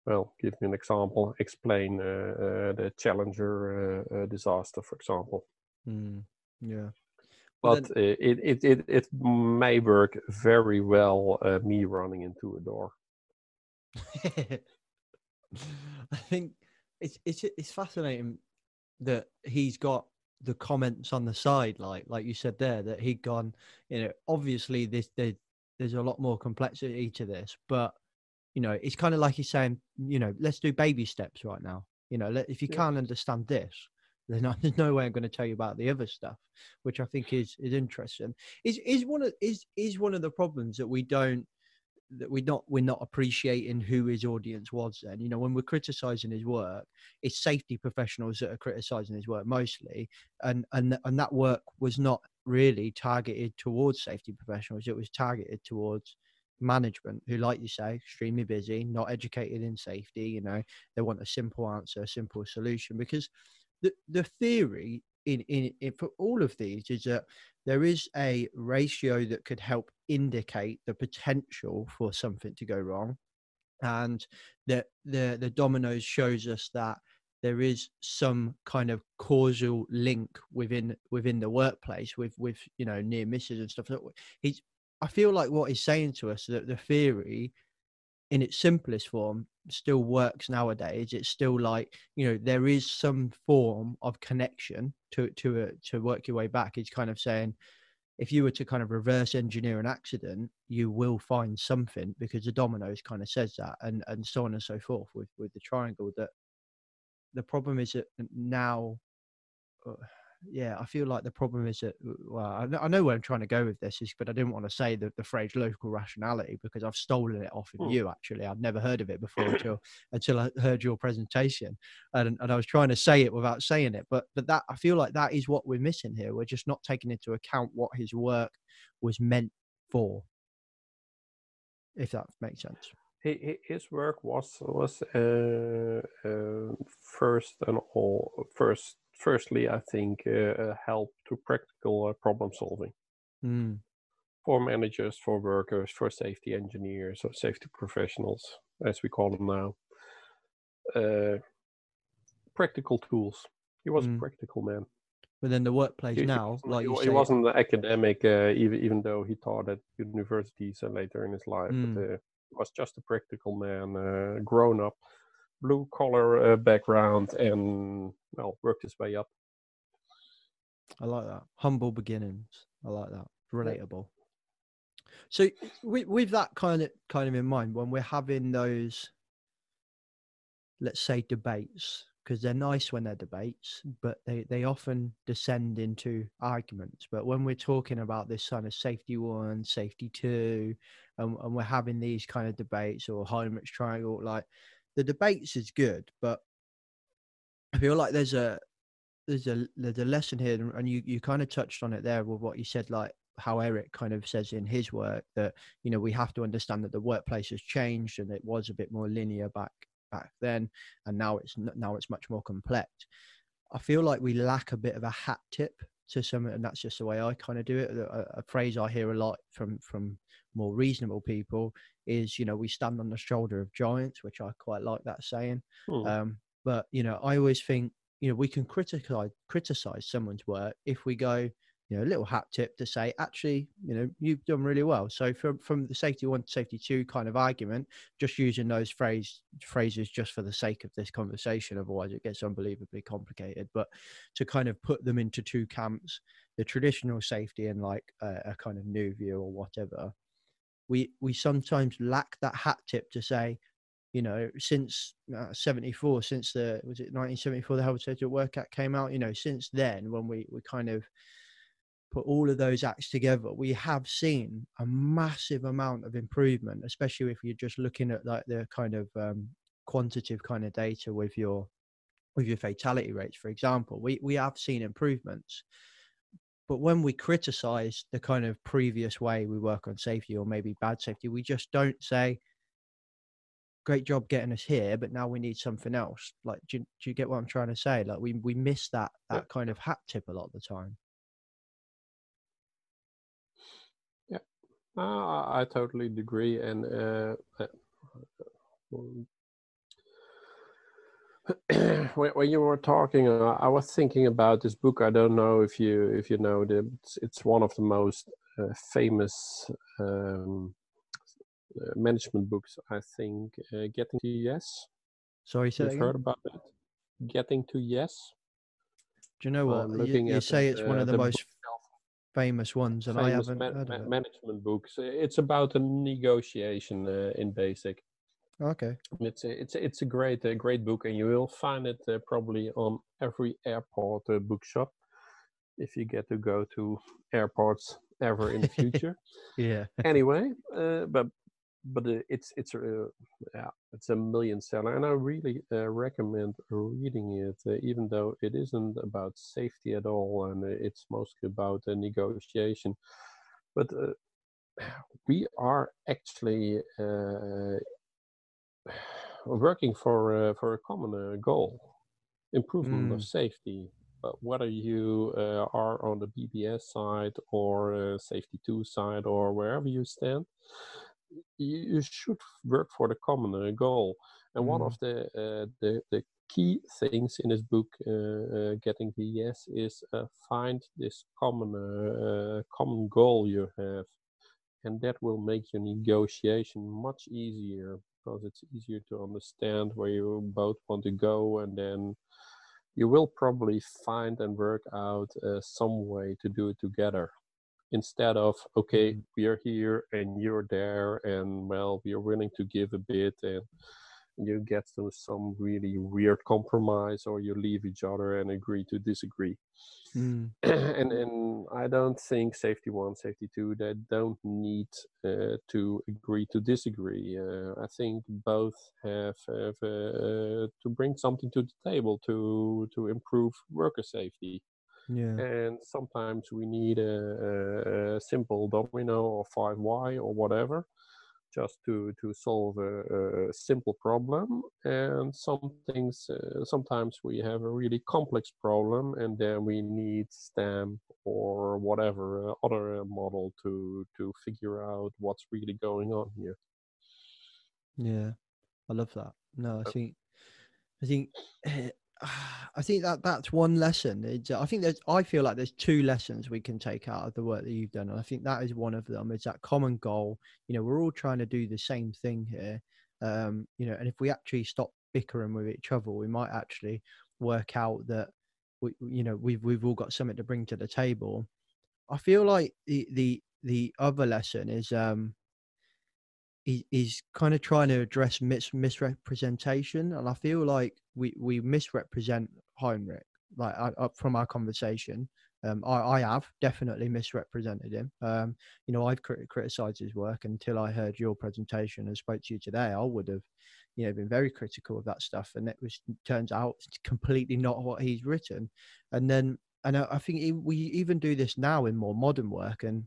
well give me an example explain uh, uh, the challenger uh, disaster for example Mm. Yeah. But uh, it, it it it may work very well uh, me running into a door (laughs) I think it's it's it's fascinating that he's got the comments on the side, like like you said there, that he'd gone. You know, obviously this there, there's a lot more complexity to this, but you know, it's kind of like he's saying, you know, let's do baby steps right now. You know, let, if you Yeah. can't understand this, (laughs) then there's no way I'm going to tell you about the other stuff, which I think is is interesting. Is is one of is is one of the problems that we don't that we're not we're not appreciating who his audience was then you know when we're criticizing his work it's safety professionals that are criticizing his work mostly and and and that work was not really targeted towards safety professionals it was targeted towards management who like you say extremely busy not educated in safety you know they want a simple answer a simple solution because the the theory in, in, in for all of these is that there is a ratio that could help indicate the potential for something to go wrong. And the the the dominoes shows us that there is some kind of causal link within within the workplace with with you know near misses and stuff. He's i feel like what he's saying to us that the theory in its simplest form still works nowadays. It's still like you know there is some form of connection to to a, to work your way back. It's kind of saying if you were to kind of reverse engineer an accident you will find something because the dominoes kind of says that and and so on and so forth with with the triangle that the problem is that now uh, yeah i feel like the problem is that well I know, I know where i'm trying to go with this is but i didn't want to say the, the phrase local rationality because i've stolen it off of Hmm. you actually. I'd never heard of it before (clears throat) until until i heard your presentation and, and i was trying to say it without saying it but but that i feel like that is what we're missing here. We're just not taking into account what his work was meant for. If that makes sense. Hi- hi- his work was was uh, uh, first and all first firstly I think uh, help to practical uh, problem solving mm. for managers, for workers, for safety engineers or safety professionals as we call them now. Uh, practical tools. He was Mm. a practical man. but then the workplace He, he now wasn't- like he, you wa- say he wasn't an academic, uh, even even though he taught at universities uh, later in his life. Mm. But uh, he was just a practical man, uh, grown up, blue collar uh, background, and well, worked his way up. I like that. Humble beginnings. I like that. Relatable. So with, with that kind of kind of in mind, when we're having those, let's say debates, because they're nice when they're debates, but they, they often descend into arguments. But when we're talking about this kind of safety one, safety two, and, and we're having these kind of debates or Heinrich's triangle, like the debates is good, but I feel like there's a there's a there's a lesson here, and- you you kind of touched on it there with what you said, like how Eric kind of says in his work that you know we have to understand that the workplace has changed and it was a bit more linear back back then, and now it's now it's much more complex. I feel like we lack a bit of a hat tip to some, and that's just the way I kind of do it. A, a phrase I hear a lot from from more reasonable people is, you know, we stand on the shoulder of giants, which I quite like that saying. Hmm. Um, but you know, I always think, you know, we can criticize criticize someone's work if we go, you know, a little hat tip to say, actually, you know, you've done really well. So from from the safety one to safety two kind of argument, just using those phrase phrases just for the sake of this conversation, otherwise it gets unbelievably complicated. But to kind of put them into two camps, the traditional safety and like a, a kind of new view or whatever, we we sometimes lack that hat tip to say, you know, since uh, 74, since the, was it 1974, the Health at Work Act came out, you know, since then, when we, we kind of put all of those acts together, we have seen a massive amount of improvement, especially if you're just looking at like the kind of um, quantitative kind of data with your, with your fatality rates, for example, we, we have seen improvements. But when we criticize the kind of previous way we work on safety or maybe bad safety, we just don't say, great job getting us here, but now we need something else. Like, do you, do you get what I'm trying to say? Like, we we miss that that kind of hat tip a lot of the time. Yeah, uh, I totally agree. And uh, uh, (clears throat) when, when you were talking, uh, I was thinking about this book. I don't know if you if you know it. It's, it's one of the most uh, famous um, uh, management books. I think uh, Getting to Yes. Sorry, say You've heard about that? Getting to Yes. Do you know what? I'm You, you say it, it's one of the, the most famous ones, and I haven't heard of it. management books. It's about a negotiation uh, in basic. Okay. It's a, it's a, it's a great uh, great book, and you will find it uh, probably on every airport uh, bookshop if you get to go to airports ever in the (laughs) future. Yeah. (laughs) anyway, uh, but but uh, it's it's uh, yeah it's a million seller, and I really uh, recommend reading it, uh, even though it isn't about safety at all, and it's mostly about uh, negotiation. But uh, (sighs) we are actually uh, (sighs) working for uh, for a common uh, goal, improvement Mm. of safety. But whether you uh, are on the BBS side or uh, safety two side or wherever you stand, you, you should work for the common uh, goal. And one of the uh, the the key things in this book, uh, uh, getting the yes, is uh, find this common uh, uh, common goal you have, and that will make your negotiation much easier because it's easier to understand where you both want to go, and then you will probably find and work out uh, some way to do it together. Instead of okay we are here and you're there and well we are willing to give a bit and you get to some really weird compromise or you leave each other and agree to disagree Mm. (clears throat) and and I don't think safety one, safety two, they don't need uh, to agree to disagree. Uh, I think both have, have uh, to bring something to the table to to improve worker safety. Yeah. And sometimes we need a, a, a simple domino or five Y or whatever, just to to solve a, a simple problem. And some things, uh, sometimes we have a really complex problem, and then we need STAMP or whatever uh, other uh, model to to figure out what's really going on here. Yeah, I love that. No, I think, I think, (clears throat) I think that that's one lesson. It's, I think there's, I feel like there's two lessons we can take out of the work that you've done, and I think that is one of them. Is that common goal? You know, we're all trying to do the same thing here. Um, you know, and if we actually stop bickering with each other, we might actually work out that we, you know, we've we've all got something to bring to the table. I feel like the the the other lesson is um he- he's kind of trying to address mis- misrepresentation, and I feel like we we misrepresent Heinrich. Like up from our conversation, um, I I have definitely misrepresented him. Um, you know, I've crit- criticized his work until I heard your presentation and spoke to you today. I would have, you know, been very critical of that stuff, and it was turns out completely not what he's written. And then, and I, I think e- we even do this now in more modern work, and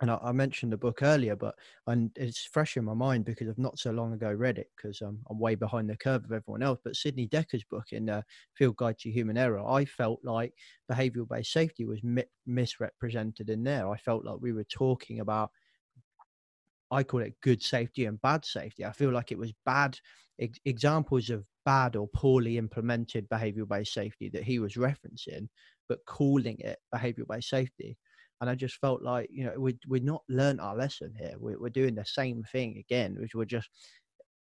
and I, I, mentioned the book earlier, but and it's fresh in my mind because I've not so long ago read it because um, I'm way behind the curve of everyone else. But Sidney Dekker's book in uh, Field Guide to Human Error, I felt like behavioural based safety was mi- misrepresented in there. I felt like we were talking about, I call it good safety and bad safety. I feel like it was bad ex- examples of bad or poorly implemented behavioural based safety that he was referencing, but calling it behavioural based safety and I just felt like you know we we're not learned our lesson here. We're, we're doing the same thing again, which we're just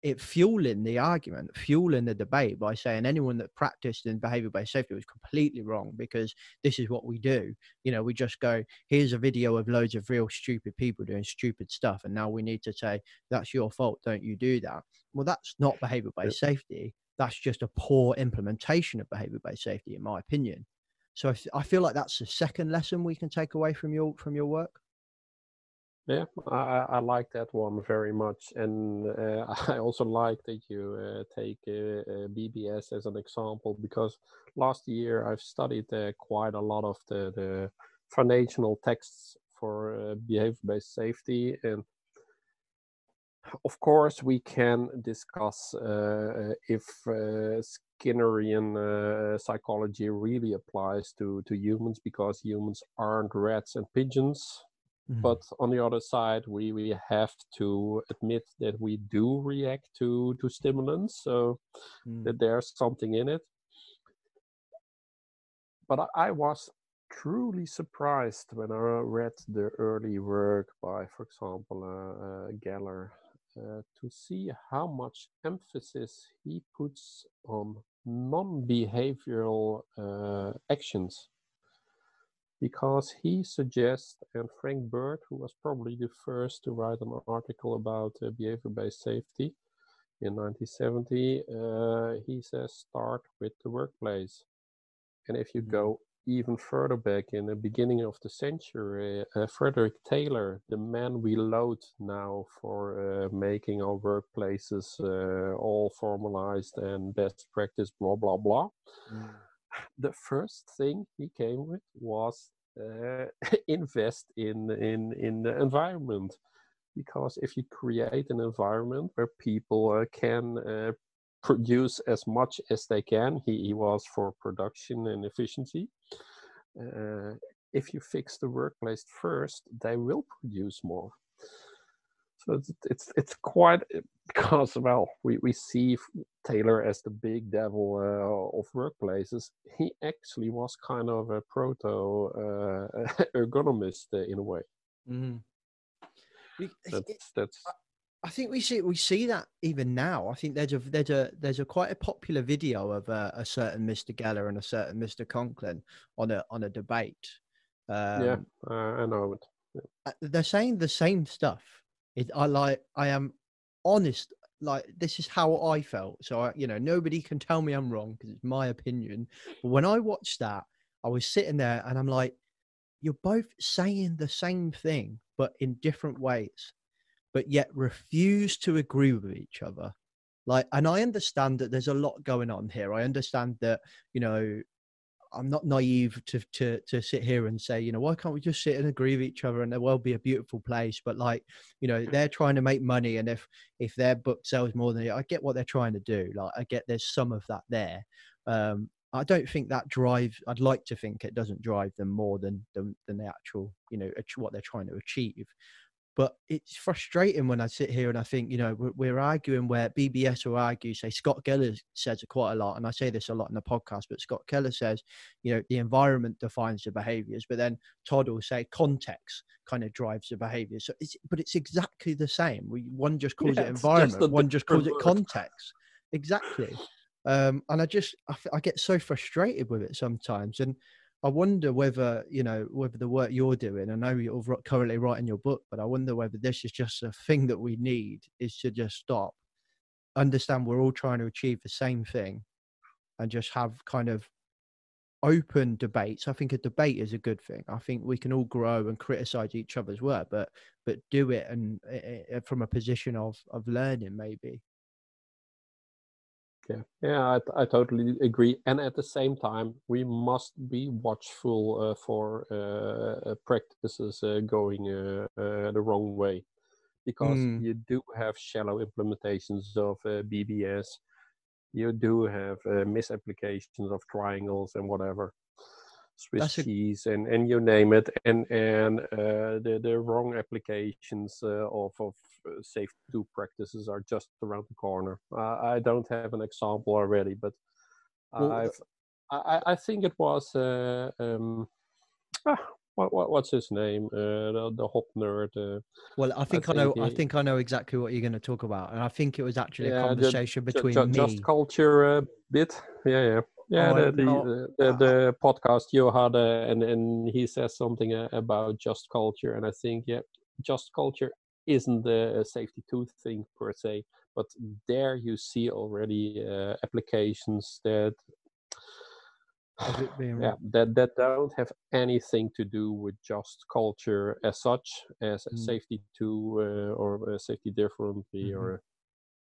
it fueling the argument, fueling the debate by saying anyone that practiced in behavior based safety was completely wrong because this is what we do. You know, we just go, here's a video of loads of real stupid people doing stupid stuff. And now we need to say, that's your fault. Don't you do that? Well, that's not behavior based safety. That's just a poor implementation of behavior based safety, in my opinion. So I, feel like that's the second lesson we can take away from your from your work. Yeah, I, I like that one very much, and uh, (laughs) I also like that you uh, take uh, uh BBS as an example because last year I've studied uh, quite a lot of the, the foundational texts for uh, behavior-based safety, and of course we can discuss if Skinnerian uh, psychology really applies to, to humans because humans aren't rats and pigeons. Mm-hmm. But on the other side, we, we have to admit that we do react to, to stimulants, so mm. that there's something in it. But I, I was truly surprised when I read the early work by, for example, uh, uh, Geller, to see how much emphasis he puts on non-behavioral uh, actions because he suggests and frank bird who was probably the first to write an article about uh, behavior-based safety in 1970 uh, he says start with the workplace and if you mm-hmm. go even further back in the beginning of the century, uh, Frederick Taylor, the man we load now for uh, making our workplaces uh, all formalized and best practice, blah, blah, blah. Mm. (sighs) The first thing he came with was uh, (laughs) invest in, in, in the environment. Because if you create an environment where people uh, can uh, produce as much as they can. He, he was for production and efficiency. Uh, if you fix the workplace first, they will produce more. So it's it's, it's quite (laughs) because well we, we see Taylor as the big devil uh, of workplaces. He actually was kind of a proto uh, (laughs) ergonomist uh, in a way. Mm-hmm. That's that's I think we see we see that even now. I think there's a there's a there's a quite a popular video of a, a certain Mr. Geller and a certain Mr. Conklin on a on a debate. Um, yeah, uh, I know it. Yeah. Uh, they're saying the same stuff. It, I like. I am honest. Like this is how I felt. So I, you know, nobody can tell me I'm wrong because it's my opinion. But when I watched that, I was sitting there and I'm like, you're both saying the same thing, but in different ways but yet refuse to agree with each other. Like, and I understand that there's a lot going on here. I understand that, you know, I'm not naive to, to to sit here and say, you know, why can't we just sit and agree with each other and there will be a beautiful place? But like, you know, they're trying to make money, and if if their book sells more than it, I get what they're trying to do. Like, I get there's some of that there. Um, I don't think that drives. I'd like to think it doesn't drive them more than than, than the actual, you know, what they're trying to achieve. But it's frustrating when I sit here and I think, you know, we're, we're arguing where BBS will argue, say Scott Geller says quite a lot, and I say this a lot in the podcast, but Scott Geller says, you know, the environment defines the behaviors, but then Todd will say context kind of drives the behaviors. So it's, but it's exactly the same. We, one just calls yeah, it environment, just one just calls it context. Exactly. Um, and I just, I, I get so frustrated with it sometimes. And I wonder whether you know whether the work you're doing. I know you're currently writing your book, but I wonder whether this is just a thing that we need is to just stop, understand we're all trying to achieve the same thing, and just have kind of open debates. I think a debate is a good thing. I think we can all grow and criticize each other's work, but but do it and uh, from a position of of learning maybe. Yeah, yeah, I, I totally agree. And at the same time, we must be watchful uh, for uh, uh practices uh, going uh, uh, the wrong way, because Mm. you do have shallow implementations of BBS. You do have misapplications of triangles and whatever. Swiss a- cheese and, and you name it, and and uh, the the wrong applications uh, of of safe two practices are just around the corner. Uh, I don't have an example already, but Well, I've I, I- I think it was uh, um, ah, what, what what's his name uh, the, the hop nerd. Uh, Well, I think I, know. think I he- think I know exactly what you're going to talk about, and I think it was actually Yeah, a conversation ju- between ju- me. just culture uh, bit, yeah, yeah. Yeah, Oh, the, the, the, the, the podcast you had, uh, and, and he says something uh, about just culture, and I think, yeah, just culture isn't a safety two thing per se, but there you see already uh, applications that of it being (sighs) yeah that that don't have anything to do with just culture as such as a Mm. safety two uh, or a safety differently Mhm. or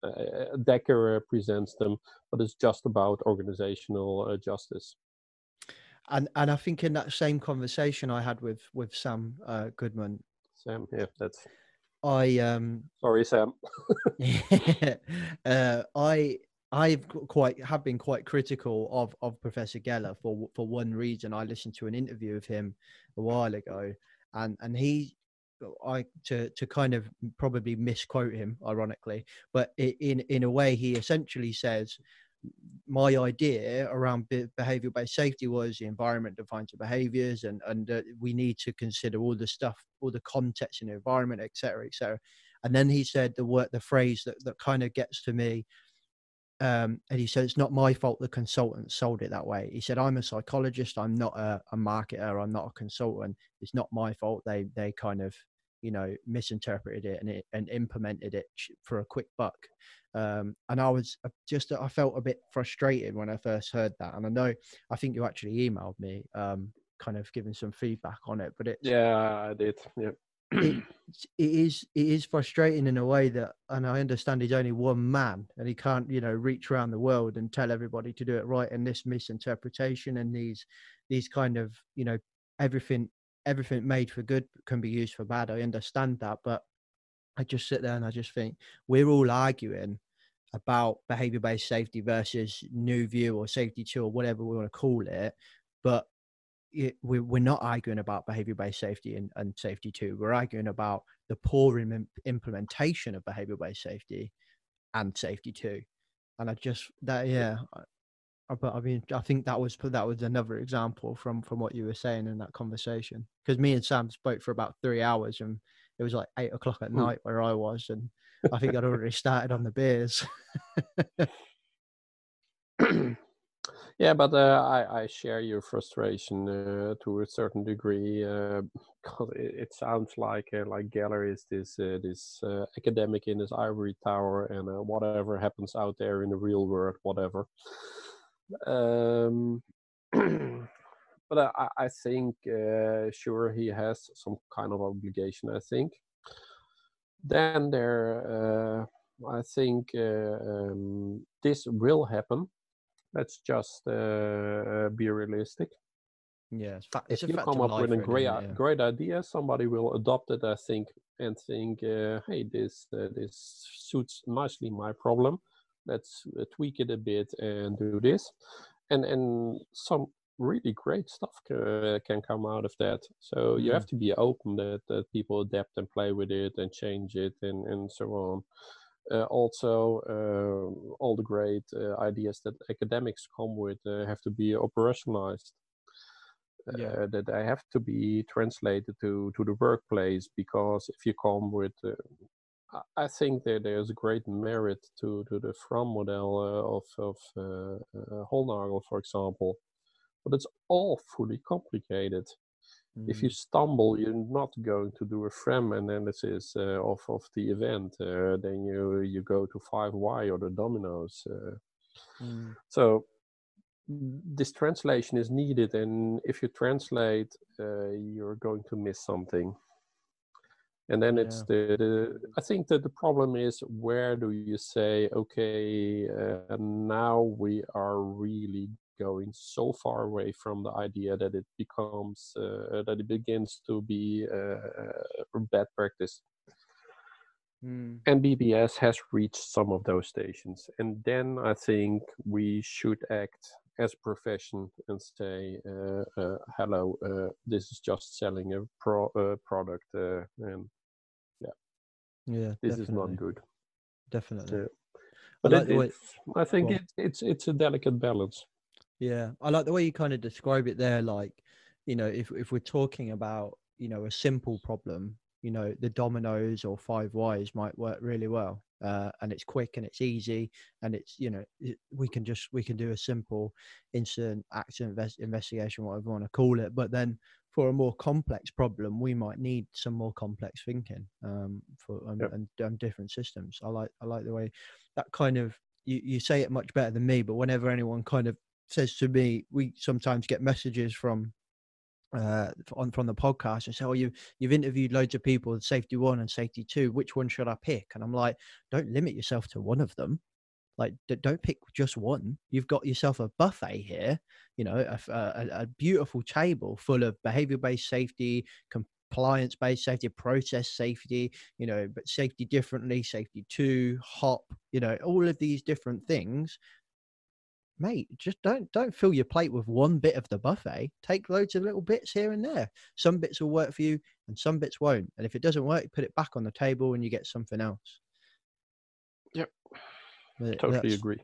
uh, Dekker uh, presents them, but it's just about organizational uh, justice. and and I think in that same conversation I had with with Sam uh, Goodman, Sam, yeah, that's I um sorry, Sam. (laughs) (laughs) uh, I I've quite have been quite critical of of Professor Geller for for one reason. I listened to an interview of him a while ago, and and he. I to to kind of probably misquote him, ironically, but in in a way, he essentially says, "My idea around be- behavior-based safety was the environment defines the behaviors, and and uh, we need to consider all the stuff, all the context in the environment, etc cetera, et cetera." And then he said the word, the phrase that, that kind of gets to me. Um, and he said, it's not my fault the consultant sold it that way. He said, I'm a psychologist. I'm not a, a marketer. I'm not a consultant. It's not my fault. They, they kind of, you know, misinterpreted it and it and implemented it for a quick buck. Um, and I was uh, just, I felt a bit frustrated when I first heard that. And I know, I think you actually emailed me, um, kind of giving some feedback on it, but it's, Yeah, I did. Yeah. it, (clears throat) it is it is frustrating in a way that and i understand he's only one man and he can't you know reach around the world and tell everybody to do it right and this misinterpretation and these these kind of you know everything everything made for good can be used for bad i understand that but i just sit there and i just think we're all arguing about behavior based safety versus new view or safety two or whatever we want to call it but it, we, we're not arguing about behavior based safety and, and safety two. We're arguing about the poor Im- implementation of behavior based safety and safety two. And I just that yeah, I- but I mean I think that was that was another example from from what you were saying in that conversation because me and Sam spoke for about three hours and it was like eight o'clock at Hmm. night where I was and I think I'd already started on the beers. (laughs) (clears throat) yeah, but uh, I, I share your frustration uh, to a certain degree. Uh, 'cause it, it sounds like uh, like Geller is this uh, this uh, academic in his ivory tower, and uh, whatever happens out there in the real world, whatever. Um, (clears throat) but I, I- think uh, sure he has some kind of obligation. I think. Then there, uh, I think uh, um, this will happen let's just uh, be realistic. yeah, fa- If you come up with a great really, i- isn't it? great idea, somebody will adopt it, I think, and think, uh, "Hey, this uh, this suits nicely my problem. Let's uh, tweak it a bit and do this," and and some really great stuff ca- can come out of that. So you have to be open that, that people adapt and play with it and change it and and so on. Uh, also, uh, all the great uh, ideas that academics come with uh, have to be operationalized. Yeah. Uh, that they have to be translated to to the workplace because if you come with, uh, I- I think that there's a great merit to to the FRAM model uh, of of uh, uh, Hollnagel, for example, but it's awfully fully complicated if you Mm. stumble, you're not going to do a FRAM analysis uh, of of the event. Uh, then you you go to five Y or the dominoes. Uh, Mm. so this translation is needed, and if you translate, uh, you're going to miss something. and then it's the, the i think that the problem is where do you say okay uh, now we are really going so far away from the idea that it becomes uh, that it begins to be uh, bad practice Mm. and BBS has reached some of those stations. And then I think we should act as a profession and say, uh, uh, hello, uh, this is just selling a pro uh, product. Uh, and Yeah, yeah, this is not good. Definitely. Yeah. I But like it, I think it's, it's, it's a delicate balance. Yeah, I like the way you kind of describe it there. Like, you know, if if we're talking about you know a simple problem, you know, the dominoes or five whys might work really well, uh, and it's quick and it's easy, and it's you know it, we can just we can do a simple incident action invest, investigation, whatever you want to call it. But then for a more complex problem, we might need some more complex thinking um, for um, Yep. and um, different systems. I like I like the way that kind of you, you say it much better than me. But whenever anyone kind of says to me, we sometimes get messages from uh on from the podcast and say, "Oh, you you've interviewed loads of people, safety one and safety two. Which one should I pick?" And I'm like, "Don't limit yourself to one of them. Like, don't pick just one. You've got yourself a buffet here. You know, a a beautiful table full of behavior-based safety, compliance-based safety, process safety. You know, but safety differently, safety two, hop. You know, all of these different things." Mate just don't don't fill your plate with one bit of the buffet. Take loads of little bits here and there. Some bits will work for you and some bits won't. And if it doesn't work put it back on the table and you get something else. Yep. But Totally that's, agree.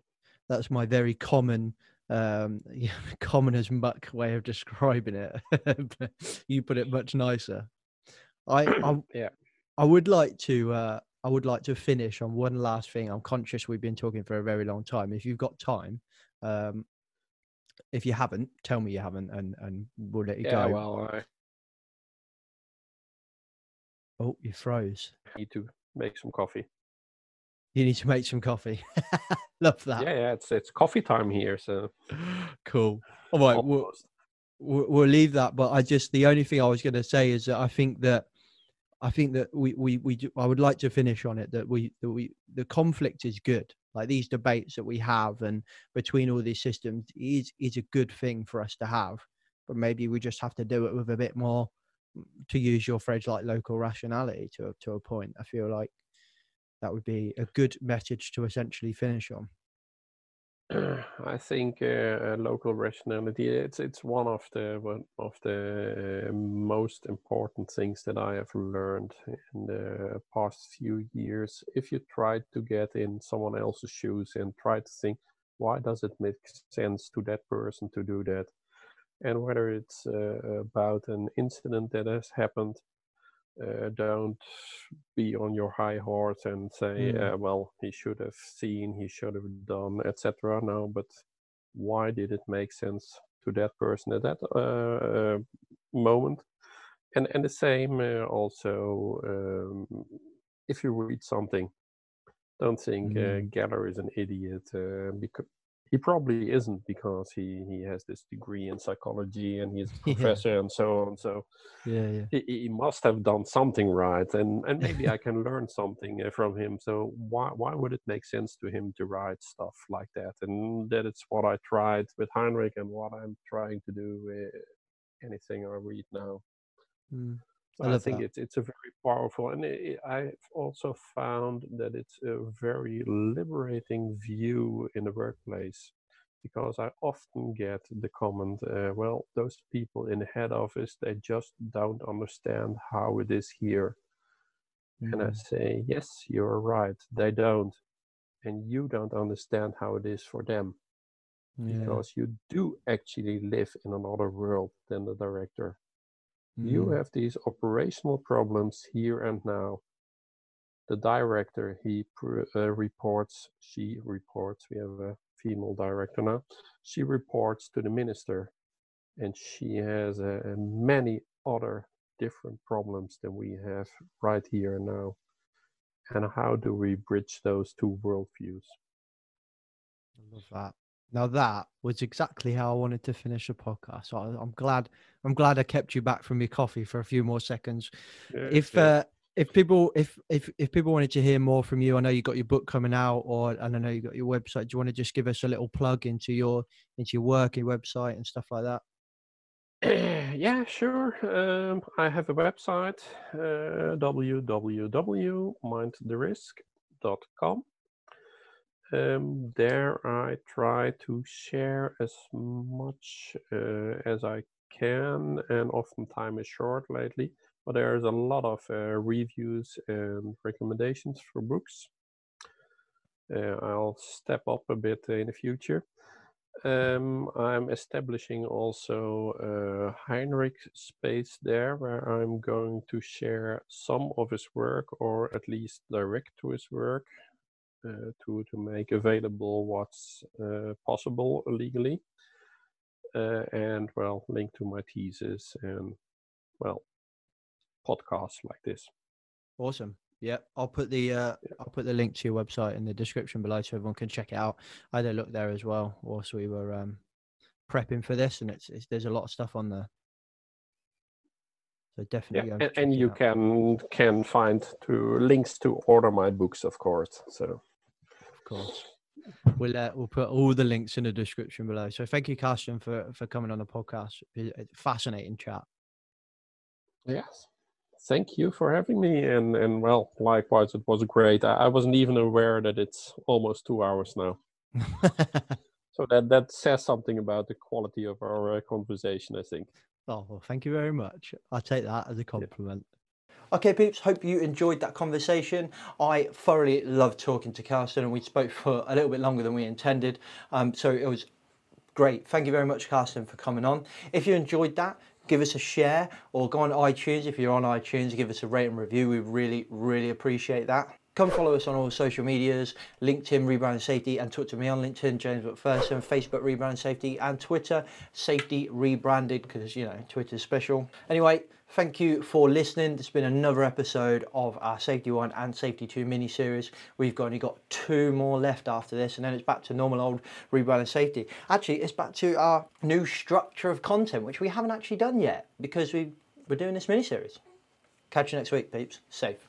that's my very common um (laughs) yeah, common as muck way of describing it. (laughs) You put it much nicer. I (clears throat) i Yeah. i would like to uh i would like to finish on one last thing. I'm conscious we've been talking for a very long time. If you've got time um if you haven't tell me you haven't and and we'll let you Yeah, go. well, I oh you froze. Need to make some coffee. you need to make some coffee. (laughs) Love that. Yeah, yeah, it's it's coffee time here, so (laughs) cool. All right we'll, we'll we'll leave that but i just the only thing i was going to say is that i think that i think that we we we do, i would like to finish on it that we that we the conflict is good like these debates that we have and between all these systems is is a good thing for us to have but maybe we just have to do it with a bit more mm, to use your phrase like local rationality to to a point i feel like that would be a good message to essentially finish on I think uh, uh, local rationality it's it's one of the one of the uh, most important things that I have learned in the past few years. If you try to get in someone else's shoes and try to think, why does it make sense to that person to do that, and whether it's uh, about an incident that has happened, uh, don't be on your high horse and say, Mm. uh, well, he should have seen, he should have done, etc. No, but why did it make sense to that person at that uh, uh, moment? And and the same uh, also um, if you read something, don't think uh, Geller is an idiot uh, because he probably isn't because he he has this degree in psychology and he's a (laughs) Yeah. professor and so on. So yeah yeah he, he must have done something right and and maybe i can learn something uh, from him so why why would it make sense to him to write stuff like that and that it's what i tried with heinrich and what i'm trying to do with anything i read now Mm. I I, think that. it's it's a very powerful, and i I've also found that it's a very liberating view in the workplace, because I often get the comment, uh, "Well, those people in the head office they just don't understand how it is here," and I Mm. say, "Yes, you're right, they don't, and you don't understand how it is for them." yeah Because you do actually live in another world than the director. You Mm. have these operational problems here and now. The director, he uh, reports, she reports, we have a female director now, she reports to the minister, and she has uh, many other different problems than we have right here and now. And how do we bridge those two worldviews? I love that. Now that was exactly how I wanted to finish a podcast. So I, I'm glad. I'm glad I kept you back from your coffee for a few more seconds. Yeah, if yeah. uh, if people if if if people wanted to hear more from you, I know you got your book coming out, or and I know you got your website. Do you want to just give us a little plug into your into your work, your website, and stuff like that? (clears throat) yeah, sure. Um, I have a website, uh, www.mindtherisk.com. Um, there I try to share as much uh, as I can, and often time is short lately. But there's a lot of uh, reviews and recommendations for books. Uh, I'll step up a bit in the future. Um, I'm establishing also a Heinrich space there where I'm going to share some of his work or at least direct to his work uh, to, to make available what's uh, possible legally. Uh, and well, link to my thesis and well, podcasts like this. Awesome. Yeah, I'll put the uh, I'll put the link to your website in the description below so everyone can check it out. I had a look there as well whilst we were um, prepping for this, and it's, it's there's a lot of stuff on there. So definitely, yeah, and, and you out. can can find to links to order my books, of course. So of course. We'll uh, we'll put all the links in the description below. So thank you, Carsten, for for coming on the podcast. It's Fascinating chat. Yes. Thank you for having me, and and well, likewise, it was great. I, I wasn't even aware that it's almost two hours now. (laughs) so that that says something about the quality of our uh, conversation, I think. Oh well, thank you very much. I'll take that as a compliment. Okay, peeps, hope you enjoyed that conversation. I thoroughly loved talking to Carsten, and we spoke for a little bit longer than we intended. Um, so it was great. Thank you very much, Carsten, for coming on. If you enjoyed that, give us a share or go on iTunes. If you're on iTunes, give us a rate and review. We really, really appreciate that. Come follow us on all social medias LinkedIn, Rebrand Safety, and talk to me on LinkedIn, James McPherson, Facebook, Rebrand Safety, and Twitter, Safety Rebranded, because, you know, Twitter's special. Anyway, thank you for listening. There's been another episode of our Safety 1 and Safety 2 mini series. We've only got two more left after this, and then it's back to normal old Rebrand and Safety. Actually, it's back to our new structure of content, which we haven't actually done yet because we, we're doing this mini series. Catch you next week, peeps. Safe.